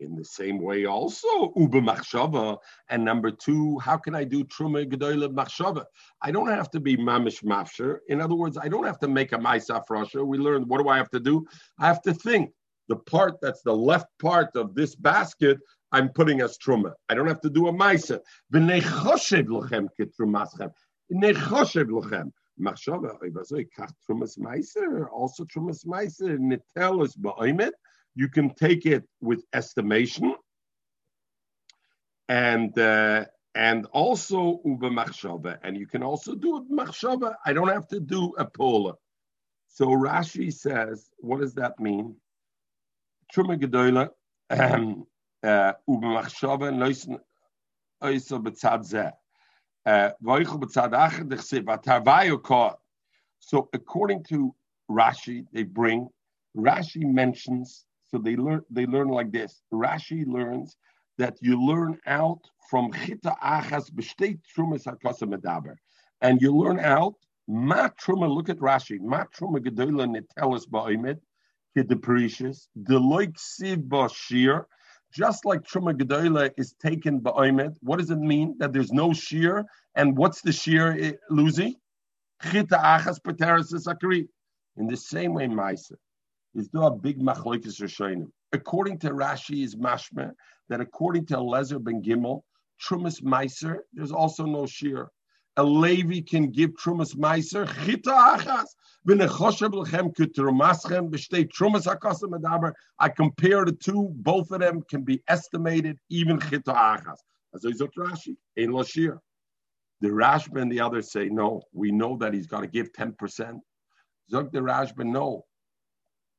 In the same way, also uba machshava. And number two, how can I do truma gedoyle machshava? I don't have to be mamish mafsher. In other words, I don't have to make a ma'isa frasha. We learned what do I have to do? I have to think. The part that's the left part of this basket, I'm putting as truma. I don't have to do a ma'isa. V'nechoshev trumas ma'isa, also trumas ma'isa, ba'omet you can take it with estimation and uh, and also uba machshava, and you can also do it machshava. I don't have to do a pola. So Rashi says, what does that mean? Truma gedola um, uh, uba machshava noisen oiso betzad zeh. Uh, so according to Rashi, they bring Rashi mentions so they learn they learn like this. Rashi learns that you learn out from chita achas b'shtei trumas hakasa medaber, and you learn out ma truma. Look at Rashi. Ma truma gedola netelis ba'omed kedeperishis deloik siv ba'shir. Just like truma gedola is taken by ba'omed, what does it mean that there's no shear? And what's the shear, eh, Lucy? Chita achas pateris akri. In the same way, Maisa is do a big machlokes Rishonim. According to Rashi, is mashma that according to Lezer ben Gimel, Trumas Meiser, there's also no shear. A Levi can give Trumas Meiser chita achas. I compare the two, both of them can be estimated, even chita achas. As Rashi, in Lashir. The Rashba and the others say, no, we know that he's got to give 10%. Zog the Rashba, no,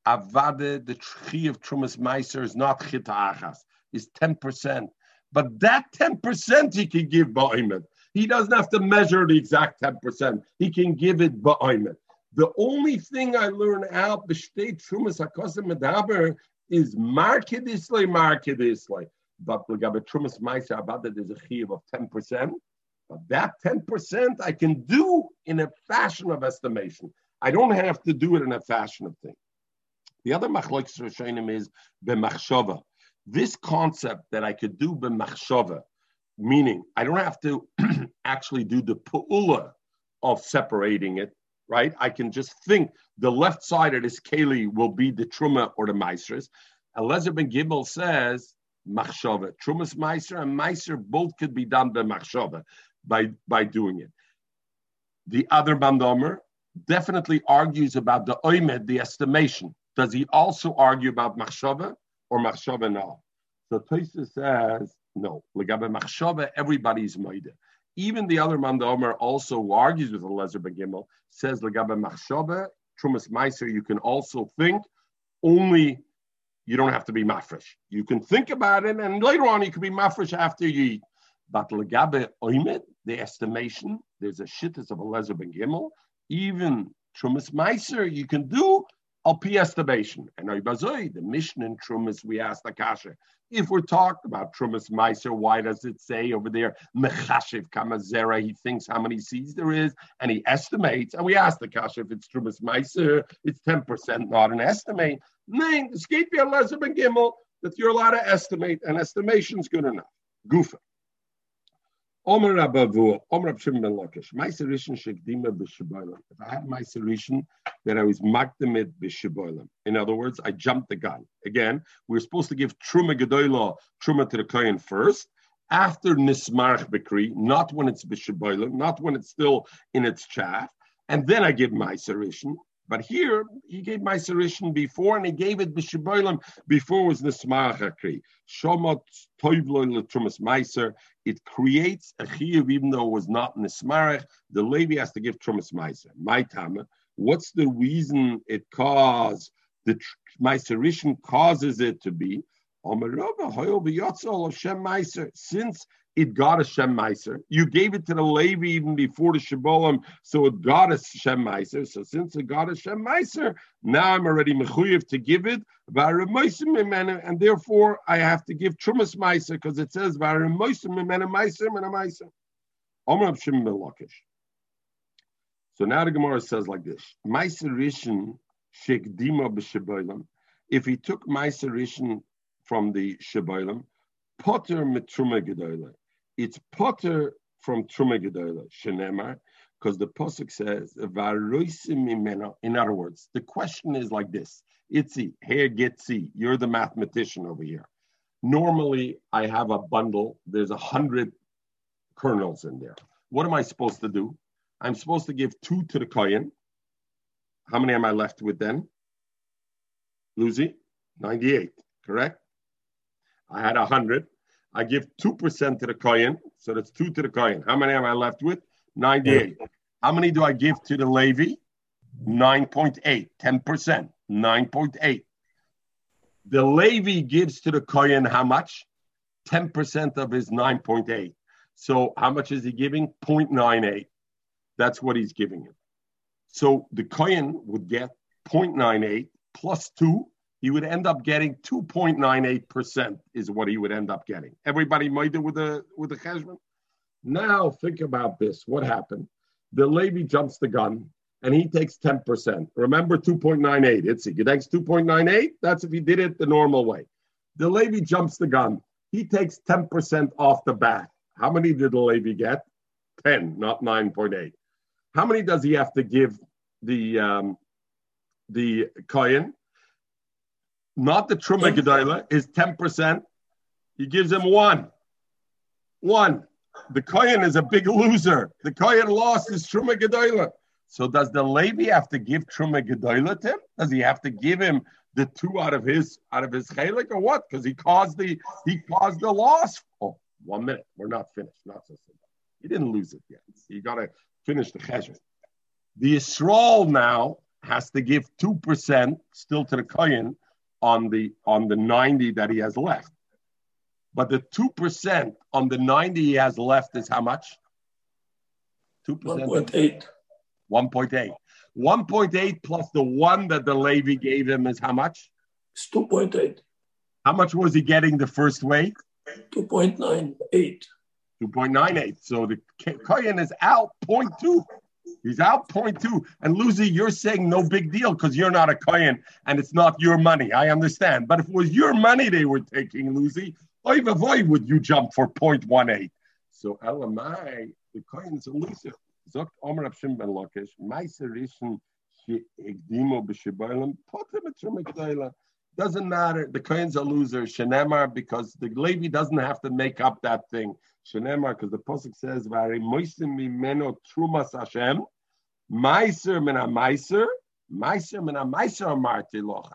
Avade, the tree of Trumas Meiser is not Chita Achas, is 10%. But that 10% he can give Ba'imet. He doesn't have to measure the exact 10%. He can give it Ba'imet. The only thing I learn out, B'shtei Trumas HaKosim Medaber, is Markedisle, Markedisle. But Legabe Trumas Meiser, Avade, there's a chiv of 10%. But that 10% I can do in a fashion of estimation. I don't have to do it in a fashion of thing. The other machlokes Rishonim is b'machshava. This concept that I could do b'machshava, meaning I don't have to actually do the pu'ula of separating it, right? I can just think the left side of this keli will be the truma or the meisers. Eliezer ben Gimel says machshava, trumas meiser and meiser both could be done by machshava, by by doing it. The other bandomer definitely argues about the oimed, the estimation. Does he also argue about machshava or machshava no? So Tosa says no. Legabe machshava, everybody's moide. Even the other man, the Omer, also argues with the Lezer Begimel, says legabe machshava, trumas meiser. You can also think only. You don't have to be mafresh. You can think about it, and later on you can be mafresh after you eat. But legabe oimed, the estimation, there's a shittas of a Lezer Ben Gimel. Even trumas meiser, you can do al estimation. And I bazoy, the mission in Trumas, we asked the kasha. If we're talking about Trumas Meiser, why does it say over there, Mechashiv Kamazera, he thinks how many seeds there is, and he estimates, and we asked the kasha if it's Trumas Meiser, it's 10%, not an estimate. Nine, the skate gimel, that you're allowed to estimate, and estimation's good enough. Gufa. Omer Abavu, Omer Abshim Ben Lakish, my Serishan Shekdima B'Shaboilam. If I had my Serishan, then I was Makdamid B'Shaboilam. In other words, I jumped the gun. Again, we are supposed to give Truma Gedoyla, Truma to the first, after Nismarch Bekri, not when it's B'Shaboilam, not when it's still in its chaff, and then I give my Serishan. But here he gave my before, and he gave it b'shiboilim before was Nismarach Akri. Shomot toivloin letrumas meiser. It creates a chiyuv even though it was not Nismarach. The Levi has to give trumas meiser. My tama. What's the reason it caused the meiserishan causes it to be? Since it got a Shem Meiser. You gave it to the Levi even before the Shabbolim, so it got a Shem Meiser. So since it got a Shem Meiser, now I'm already mechuyev to give it, and therefore I have to give Trumas Meiser because it says So now the Gemara says like this: Meiser Rishon Shekdima b'Shabbolim. If he took Meiser Rishon from the Sheboilim, Potter mit Truma Gedola. It's Potter from Truma Gedola, Shenemar, because the Pasuk says, in other words, the question is like this. Itzi, here Gitzi, you're the mathematician over here. Normally, I have a bundle, there's a hundred kernels in there. What am I supposed to do? I'm supposed to give two to the Kohen. How many am I left with then? Lucy? 98, correct? I had 100. I give 2% to the Kohen, so that's 2 to the Kohen. How many am I left with? 98. How many do I give to the Levi? 9.8, 10%, 9.8. The Levi gives to the Kohen how much? 10% of his 9.8. So how much is he giving? 0.98. That's what he's giving him. So the Kohen would get 0.98 plus 2 he would end up getting 2.98% is what he would end up getting. Everybody might do with the with the cheshbon. Now think about this. What happened? The Levi jumps the gun and he takes 10%. Remember 2.98. It's he takes 2.98. That's if he did it the normal way. The Levi jumps the gun. He takes 10% off the bat. How many did the Levi get? 10, not 9.8. How many does he have to give the um, the Kohen? Not the Truma Gedaila, is 10%. He gives him one. One. The Kohen is a big loser. The Kohen lost his Truma Gedaila. So does the Levi have to give Truma Gedaila to him? Does he have to give him the two out of his out of his chalik or what? Because he caused the he caused the loss. Oh, one minute. We're not finished. Not so simple. He didn't lose it yet. You got to finish the chesed. The Yisrael now has to give two percent still to the Kohen on the on the 90 that he has left. But the 2% on the 90 he has left is how much? 2%. 1.8. 1.8. 1.8 plus the one that the Levy gave him is how much? It's 2.8. How much was he getting the first way? 2.98. 2.98. So the Kohen is out 0.2. He's out point two. And Lucy, you're saying no big deal because you're not a Kohen and it's not your money. I understand. But if it was your money they were taking, Lucy, vavoy would you jump for 0.18. So Elamai, the Kohen is loser. Sagt Omer Abshim ben Lakish, Meiserischen Egdimo Potem doesn't matter. The Kohen's a loser. Shenemar, because the Levi doesn't have to make up that thing. Shenemar, because the Pasuk says, Vari moisim mimeno trumas Hashem. Meiser min meiser, meiser min meiser amarti loch.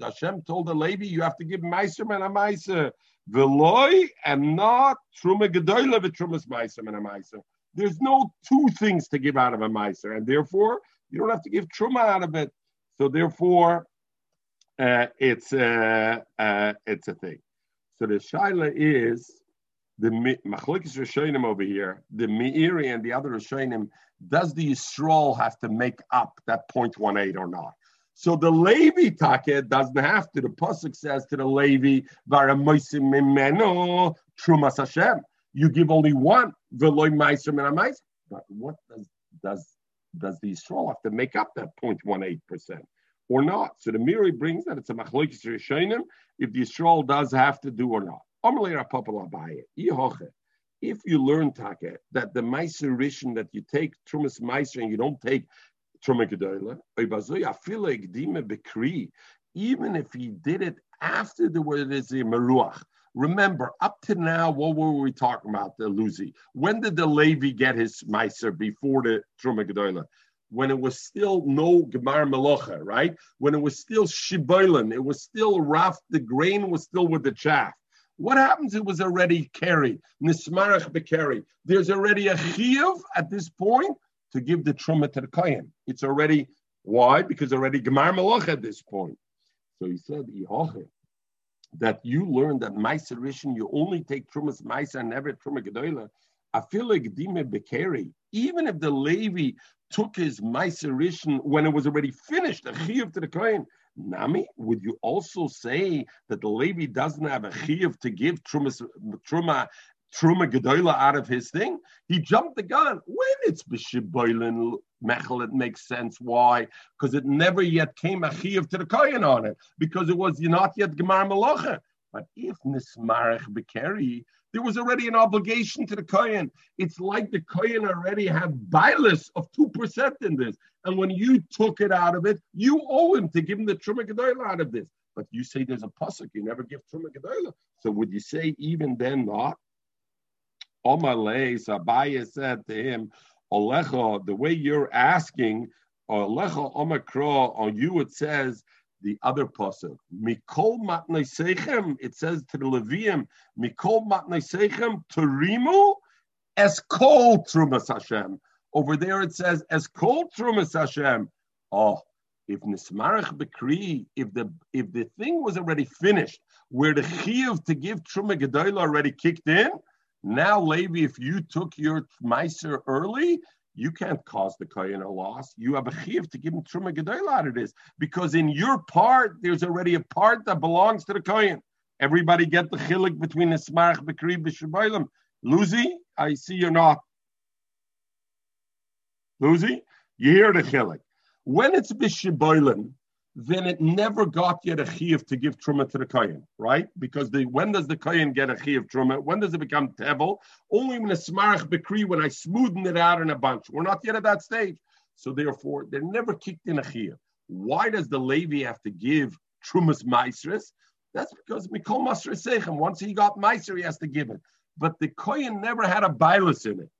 Hashem told the Levi, you have to give meiser min meiser. Veloy and not truma gedoyle v'trumas meiser min meiser. There's no two things to give out of a meiser, and therefore you don't have to give truma out of it. So therefore, uh, it's uh, uh, it's a thing. So the shaila is the machlokes Rishonim over here, the Meiri and the other Rishonim, does the Yisrael have to make up that 0.18 or not? So the Levi take doesn't have to. The pasuk says to the Levi, mimeno trumas Hashem." You give only one veloy meiser min But what does does does the Yisrael have to make up that 0.18 percent? Or not. So the Meiri brings that it's a machlokes Rishonim if the Yisrael does have to do or not. If you learn Taka that the Meiser that you take Trumas Meiser and you don't take Truma Gedola, even if he did it after the word is a Meruach. Remember, up to now, what were we talking about, the Luzi? When did the Levi get his Meiser before the Truma Gedola? When it was still no Gemar Melocha, right? When it was still Shiboilan, it was still rough, the grain was still with the chaff. What happens? It was already carried. Nismarach bekeri. There's already a chiyuv at this point to give the truma to the kohen. It's already why? Because already gemar malach at this point. So he said, that you learn that meiser rishon you only take trumas and never truma gedola. I feel like dime bekeri. Even if the Levi took his meiser when it was already finished, a chiyuv to the kohen. Nami, would you also say that the Levi doesn't have a chiyuv to give truma truma gedola out of his thing? He jumped the gun when it's b'shiboilin mechel. It makes sense. Why? Because it never yet came a chiyuv to the kohen on it because it was not yet gemar malacha. But if nismarech bekeri, there was already an obligation to the kohen. It's like the kohen already had bilus of two percent in this, and when you took it out of it, you owe him to give him the truma gedola out of this. But you say there's a pasuk, you never give truma gedola. So would you say even then not? Omalei Sabaya said to him, Olecha, the way you're asking, Olecha Omakra, on you it says the other pasuk. Mikol matnei It says to the Levium, Mikol matnei sechem terimu es kol trumas Hashem. Over there it says es kol trumas Hashem. Oh, if nismarach bekri, if the if the thing was already finished, where the chiyuv to give truma gedola already kicked in, now Levi, if you took your meiser early, you can't cause the kohen a loss. You have a chiv to give him truma gedol out of this because in your part there's already a part that belongs to the kohen. Everybody get the chilik between the smarach bekri b'shabaylam. Lucy, I see you're not. Lucy, you hear the chilik. When it's b'shabaylam, then it never got yet a chiyuv to give truma to the kohen, right? Because the when does the kohen get a chiyuv truma? When does it become tevel? Only when a smarach bekri, when I smoothen it out in a bunch. We're not yet at that stage. So therefore, they're never kicked in a chiyuv. Why does the Levi have to give trumas maestris? That's because mikol master sechem. Once he got meiser, he has to give it. But the kohen never had a bilus in it.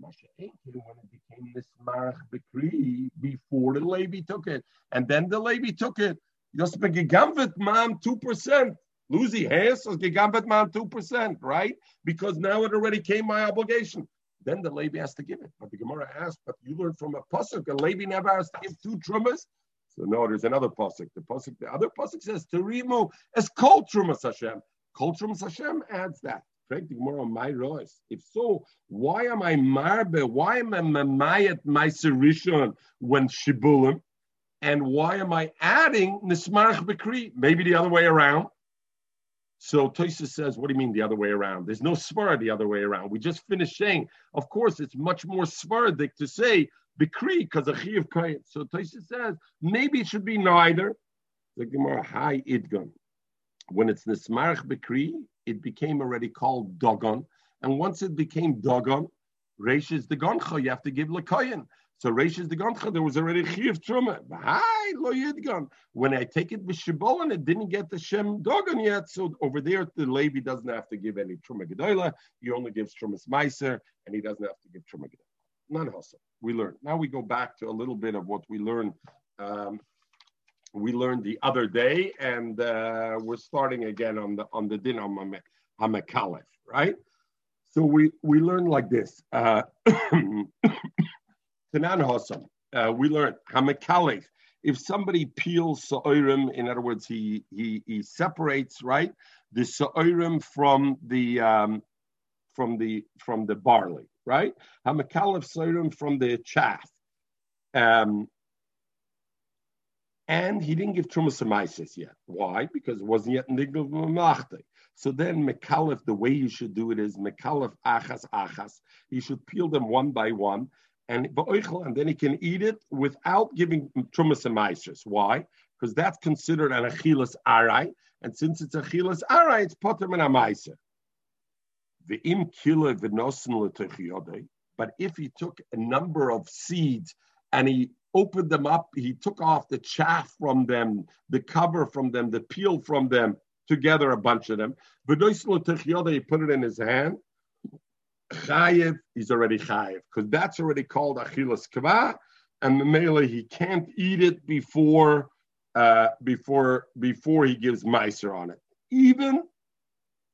When it became this Marach Bekri before the Levi took it. And then the Levi took it. Just begegambet man 2%. Lucy has gegambet man 2%, right? Because now it already came my obligation. Then the Levi has to give it. But the Gemara asked, but you learned from a pasuk, a Levi never has to give two trumas. So no, there's another pasuk. The pasuk, the other pasuk says to remove as kol trumas Hashem. Kol trumas Hashem adds that. Correct the Gemara on my rois. If so, why am I marbe? Why am I mamayat my serishon when shibulim? And why am I adding nismarach bekri? Maybe the other way around. So Toisa says, what do you mean the other way around? There's no svara the other way around. We just finished saying, of course, it's much more svaradik to say bekri because of chiv kayit. So Toisa says, maybe it should be neither. The Gemara, hi idgon. When it's nismarach bekri, it became already called Dogon. And once it became Dogon, Reish is the Goncha, you have to give Lakoyan. So Reish is the Goncha, there was already Chiv Truma. Hi, Lo Yidgon. When I take it with Shibolin, it didn't get the Shem Dogon yet. So over there, the Levi doesn't have to give any Truma Gedola. He only gives Trumas Meiser, and he doesn't have to give Truma Gedola. None hustle. We learn. Now we go back to a little bit of what we learned um, we learned the other day, and uh, we're starting again on the on the din on Hamekalef, right? So we we learned like this. Uh, Hossam, uh, we learned Hamekalef. If somebody peels sa'orim, in other words, he he he separates right the sa'orim from the um, from the from the barley, right? Hamekalef sa'orim from the chaff. Um, and he didn't give Trumas yet. Why? Because it wasn't yet Nigel Mamachte. So then Mekalef, the way you should do it is Mekalef Achas Achas. You should peel them one by one, and and then he can eat it without giving Trumas. Why? Because that's considered an Achilas Arai, and since it's Achilas Arai, it's Potter and Amaiser. The im kila v'nosin But if he took a number of seeds and he opened them up. He took off the chaff from them, the cover from them, the peel from them, together a bunch of them. But he put it in his hand. Chayev, he's already chayev, because that's already called achilas kava, and Mamela, he can't eat it before uh, before before he gives meiser on it. Even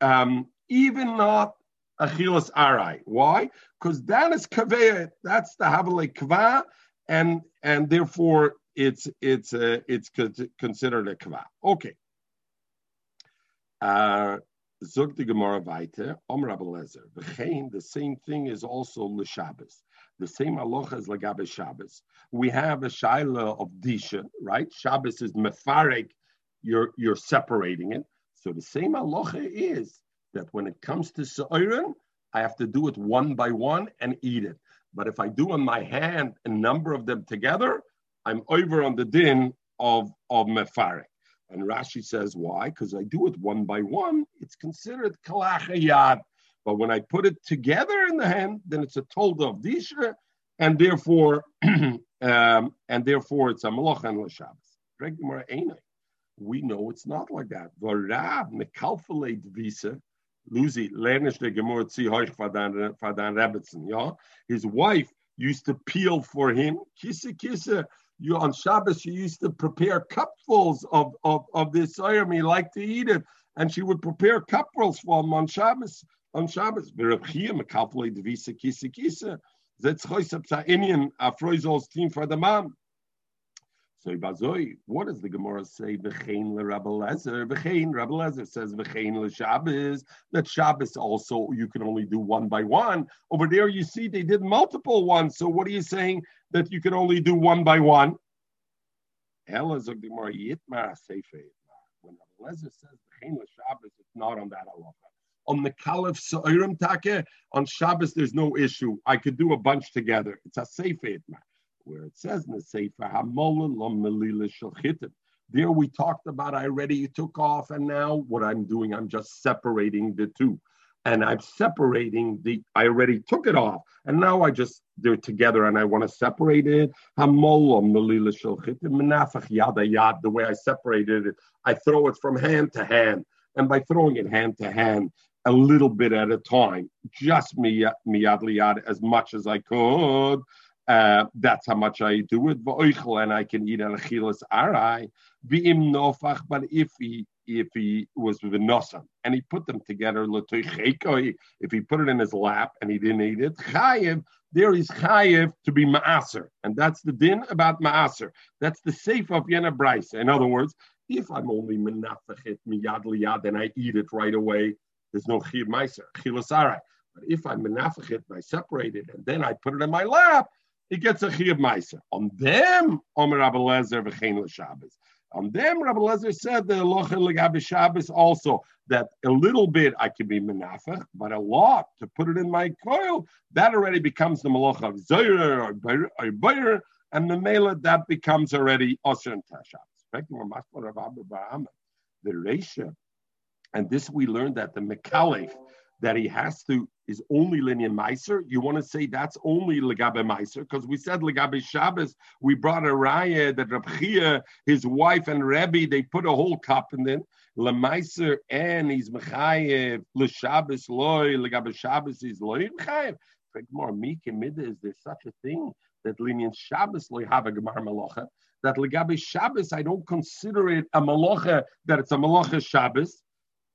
um, even not achilas arai. Why? Because that is kaveya. That's the havale kava, and and therefore it's it's uh, it's considered a kva. Okay. Uh, Zog the Gemara weiter, Om Lezer. The same thing is also l'Shabbos. The same aloha as lagabe Shabbos. We have a shaila of disha, right? Shabbos is mefarek. You're you're separating it. So the same aloha is that when it comes to sa'irin, I have to do it one by one and eat it. But if I do on my hand a number of them together, I'm over on the din of, of mefarek. And Rashi says, why? Because I do it one by one. It's considered kalachayad. But when I put it together in the hand, then it's a told of disha, and therefore, um, and therefore it's a malach and l'shabbos. We know it's not like that. V'rab mekalfaleit visa. Lucy, lernish the gemur tzi hoich fadan Rebbetzin. Yeah, his wife used to peel for him. Kissa kissa. You on Shabbos, she used to prepare cupfuls of of of this iron. He liked to eat it, and she would prepare cupfuls for him on Shabbos on Shabbos. Berabchia mekalpulei devisa kisa kisa. That's choisap sa'inyan afroizol's team for the mom. So Bazoi, what does the Gemara say? V'chein le Rabbi Lezer. V'chein, Rabbi Lezer says v'chein le Shabbos. That Shabbos also you can only do one by one. Over there you see they did multiple ones. So what are you saying that you can only do one by one? Ella zog Gemara yitmar When Rabbi Lezer says v'chein le Shabbos, it's not on that halacha on the Caliph Sa'irim Take, on Shabbos, there's no issue. I could do a bunch together. It's a Sefer where it says in the Sefer, there we talked about I already took off, and now what I'm doing, I'm just separating the two. And I'm separating the, I already took it off, and now I just, they're together and I want to separate it. The way I separated it, I throw it from hand to hand. And by throwing it hand to hand, a little bit at a time, just miyad liyad as much as I could. Uh, that's how much I do it. And I can eat an achilas arai. But if he if he was with nosan and he put them together, if he put it in his lap and he didn't eat it, chayiv, there is chayiv to be ma'aser. And that's the din about ma'aser. That's the safe of Yena Bryce. In other words, if I'm only menafachit miyad liyad and I eat it right away, there's no chiv meiser, chilasarai. But if I'm it and I separate it and then I put it in my lap, it gets a chiv meiser. On them, Omer Rabbi v'chein l'Shabbos. On them, Rabbi Lezer said the locha legabe Shabbos also that a little bit I can be menafach, but a lot to put it in my coil that already becomes the malacha of zoyer or boyer, and the mela that becomes already osher and tashabbos. The Reisha and this we learned that the Mekalef that he has to is only linear Meiser. You want to say that's only Legabe Meiser? Because we said Legabe Shabbos, we brought a raya that Rabchia, his wife and Rebbe, they put a whole cup in then. Le Meiser and he's Mechayev, Le Shabbos loy, Legabe Shabbos is loy Mechayev. More meek and is there such a thing that linear Shabbos loy have a Gemar Malacha? That Legabe Shabbos, I don't consider it a Malacha, that it's a Malacha Shabbos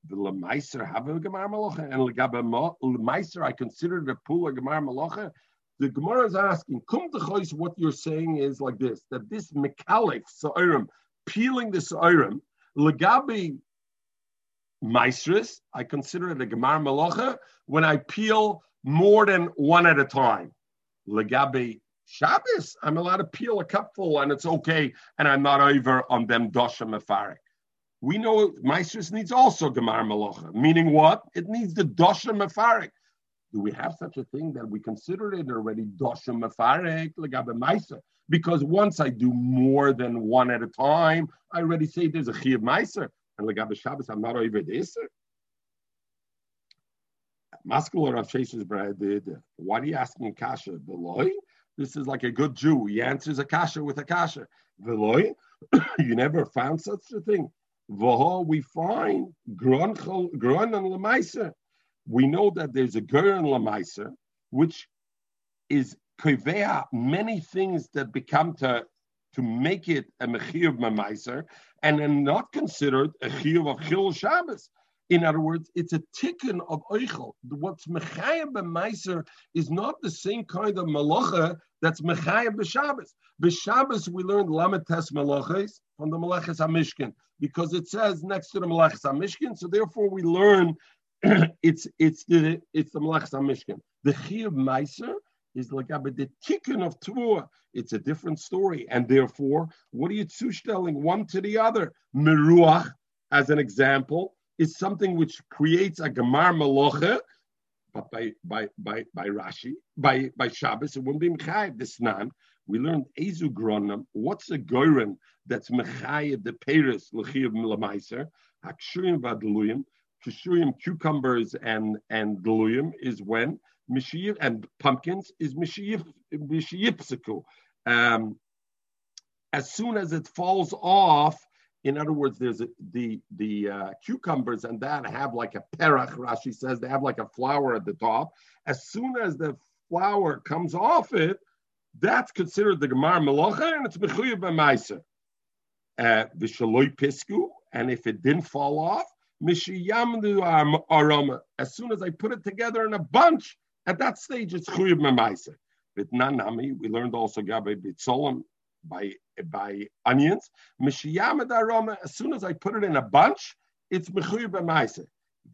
the Lemeiser have a Gemara Malacha, and Lemeiser, I consider the pool a Gemara Malacha. The Gemara is asking, Kum Chois, what you're saying is like this, that this Mekalif, Sa'irim, peeling the Sa'irim, Legabi Meisris, I consider it a Gemara Malacha when I peel more than one at a time. Legabi Shabbos, I'm allowed to peel a cupful and it's okay, and I'm not over on them Dosha Mefarik we know Meisters needs also Gemar Malacha, meaning what? It needs the Dosha Mefarik. Do we have such a thing that we consider it already Dosha Mefarik, Legabe Meiser? Because once I do more than one at a time, I already say there's a Chiyav Meiser. And Legabe Shabbos, I'm not over this. Muscular of Sheshes did. Why are you asking Kasha? Veloy? This is like a good Jew. He answers a with a Kasha. Veloy? you never found such a thing we find Gron and Lamaisa. We know that there's a Ger and Lamaisa, which is Kivea, many things that become to to make it a Mechir of Mamaiser and are not considered a Chiyuv of Chil Shabbos. In other words, it's a tikkun of Eichel. What's Mechayah b'Maiser is not the same kind of malacha that's Mechayah b'Shabbos. B'Shabbos we learned Lamites malachas from the Meleches HaMishkin because it says next to the Meleches HaMishkin. So therefore, we learn it's it's the it's the Meleches HaMishkin. The Chiyuv Meiser is like ah, but the tikkun of Tvua. It's a different story, and therefore, what are you zustelling one to the other? Meruach, as an example, is something which creates a Gemar Malocha, but by by by by Rashi, by by Shabbos, it wouldn't be Mechayv. This nan we learned Ezu. What's a Goren that's mechayev the peris l'chiyav l'maiser hakshurim v'adluyim kishurim cucumbers and and deluyim is when mishiyiv and pumpkins is mishiyiv mishiyipsiku. Um, as soon as it falls off, in other words, there's a, the the uh, cucumbers and that have like a perach. Rashi says they have like a flower at the top. As soon as the flower comes off it, that's considered the gemar melocha and it's mechuyev b'maiser. Vishaloi pisku, and if it didn't fall off, mishiyamdu aroma. As soon as I put it together in a bunch, at that stage it's chuyev b'maiser. But nanami, we learned also gabe bitzolim by by onions. As soon as I put it in a bunch, it's mechuyev b'maiser.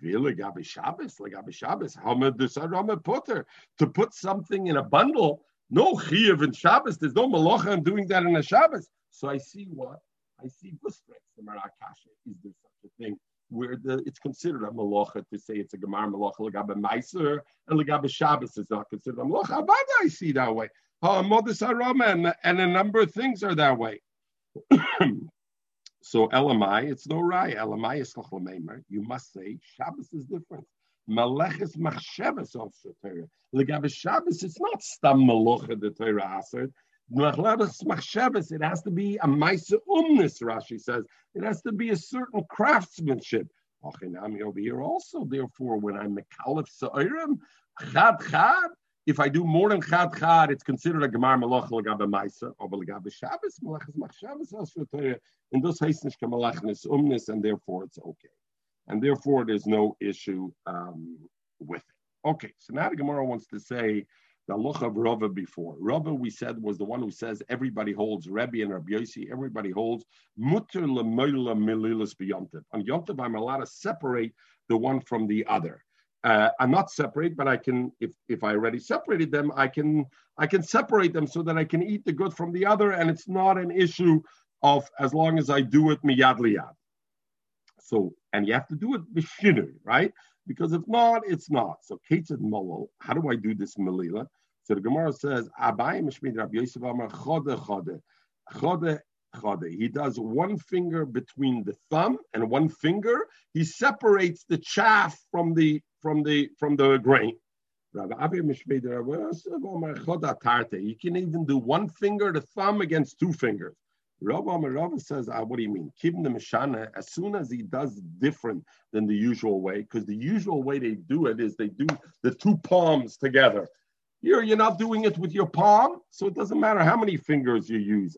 Gabi Shabbos, Gabi Shabbos, Hamad aroma putter. To put something in a bundle, no chiyuv in Shabbos. There's no malacha in doing that in a Shabbos. So I see what I see. Gustreks the Marakasha. Is there such a thing? Where the, it's considered a malacha to say it's a gemar malacha legabe meiser and legabe Shabbos is not considered a malacha. But I see that way. And, and a number of things are that way. so Elamai, it's no rai. Elamai is You must say Shabbos is different. Maleches machshavas also Torah. Legabe Shabbos, it's not stam malacha the Torah aser. Maleches machshavas, it has to be a maisa umnis. Rashi says it has to be a certain craftsmanship. Ochinami over here also. Therefore, when I'm mekalif sa'irim, chad chad. If I do more than chad chad, it's considered a gemar malach legabe maisa or legabe Shabbos maleches machshavas also Torah. In those heißt nicht gemalachnis umnis, and therefore it's okay and therefore there's no issue um, with it. Okay, so now the Gemara wants to say the look of Rava before. Rava, we said, was the one who says everybody holds Rebbe and Rabbi Yossi, everybody holds mutter lemoila mililis b'yontiv. On yontiv, I'm allowed to separate the one from the other. Uh, I'm not separate, but I can, if if I already separated them, I can I can separate them so that I can eat the good from the other, and it's not an issue of as long as I do it miyad liyad. So, and you have to do it b'shinui, right? Because if not, it's not. So, Ketzad Molol, how do I do this melila? So the Gemara says, Abaye Mishmid Rabbi Yosef Amar Chode Chode. Chode Chode. He does one finger between the thumb and one finger. He separates the chaff from the from the from the grain. You can even do one finger, the thumb against two fingers. Rabbi Rabbi says, ah, what do you mean? Keeping the Mishana, as soon as he does different than the usual way, because the usual way they do it is they do the two palms together. Here, you're not doing it with your palm, so it doesn't matter how many fingers you use.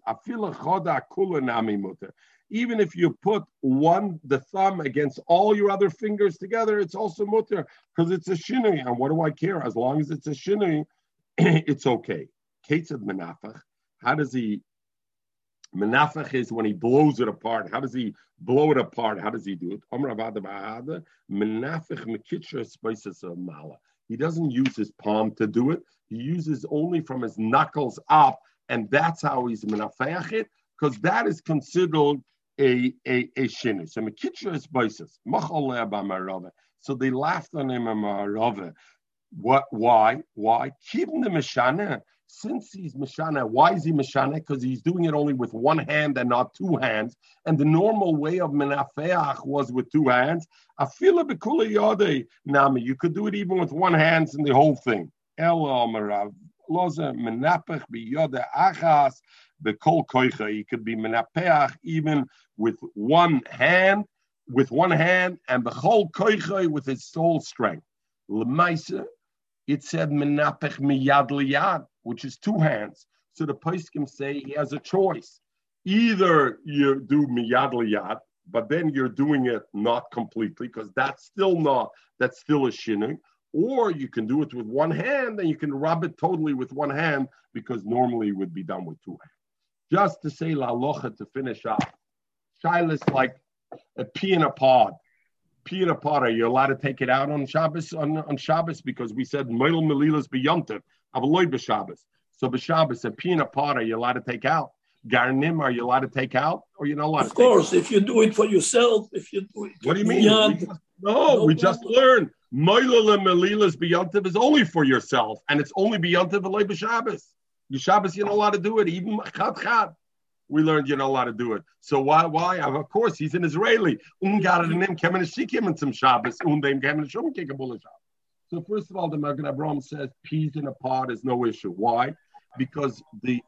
Even if you put one, the thumb against all your other fingers together, it's also mutter because it's a shinui. And what do I care? As long as it's a shinui, it's okay. Ketzad menafach. How does he Menafech is when he blows it apart. How does he blow it apart? How does he do it? Menafach mala. He doesn't use his palm to do it. He uses only from his knuckles up, and that's how he's menafech it, because that is considered a a, a shinu. So mekitra is basis. So they laughed on him. What? Why? Why? Keep the mishana since he's Mishana, why is he Mishana? Because he's doing it only with one hand and not two hands. And the normal way of Menafeach was with two hands. Afila bekula yode nami. You could do it even with one hand in the whole thing. Elo marav loza menapech biyode achas bekol koicha. He could be Menapeach even with one hand, with one hand, and the whole koicha with his whole strength. Lemaisa, it said menapech miyad liyad which is two hands. So the Paiskim say he has a choice. Either you do miyad liyad, but then you're doing it not completely because that's still not, that's still a shinning. Or you can do it with one hand and you can rub it totally with one hand because normally it would be done with two hands. Just to say la locha to finish up. Shilas like a pea in a pod. Pea in a pod, are you allowed to take it out on Shabbos on, on Shabbos? Because we said Meil Melilas beyontiv. Avoid b'Shabbos. So b'Shabbos, a peanut pot are you allowed to take out? Garnim are you allowed to take out, or you're not allowed? Of course, if you do it for yourself, if you do it. What do you mean? We just, no, no, we just learned. Moilala Melilas b'Yantiv is only for yourself, and it's only b'Yantiv v'loy b'Shabbos. Your Shabbos, you're not allowed to do it, even chad chad. we learned you're not allowed to do it. So why? Why? Of course, he's an Israeli. Um Ungarim kemen shikim and some Shabbos. Undem kemen shum kikabul So first of all, the Magen Avraham says peas in a pot is no issue. Why? Because the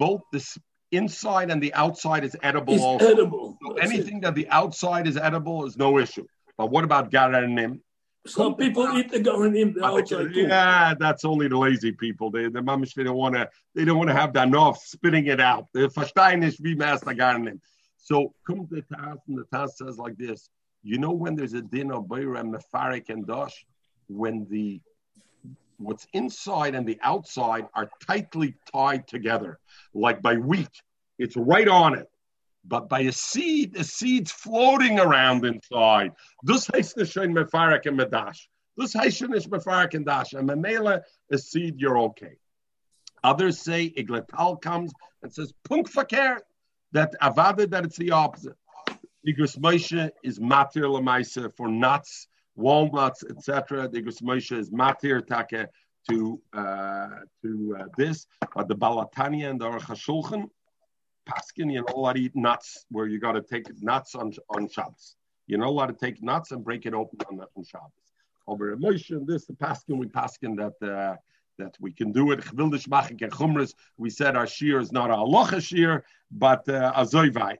both the inside and the outside is edible. It's also. edible. So anything it. that the outside is edible is no issue. But what about garanim? Some people eat the garanim the outside too. Yeah, that's only the lazy people. They, the mamish, they don't want to. They don't want to have the enough spitting it out. The verstehen is wie master gardening. So come the Taz, and the Taz says like this. You know when there's a din of bayra mefarik and Dosh, when the what's inside and the outside are tightly tied together, like by wheat, it's right on it. But by a seed, the seed's floating around inside. This heißt mefarik and medash. This heißt nicht mefarik and dash. And memela, a seed, you're okay. Others say Eglei Tal comes and says punk fakir that avada that it's the opposite. Igros Moshe is matir lemaisa for nuts, walnuts, etc. The Igros Moshe is matir take to uh, to uh, this, but the Baal HaTanya and the Aruch Paskin, you're not allowed to eat nuts where you got to take nuts on on Shabbos. You're not allowed to take nuts and break it open on, on Shabbos. Over emotion, this the Paskin we Paskin that. Uh, that we can do it. We said our shear is not a halacha shear, but uh, a zoivai.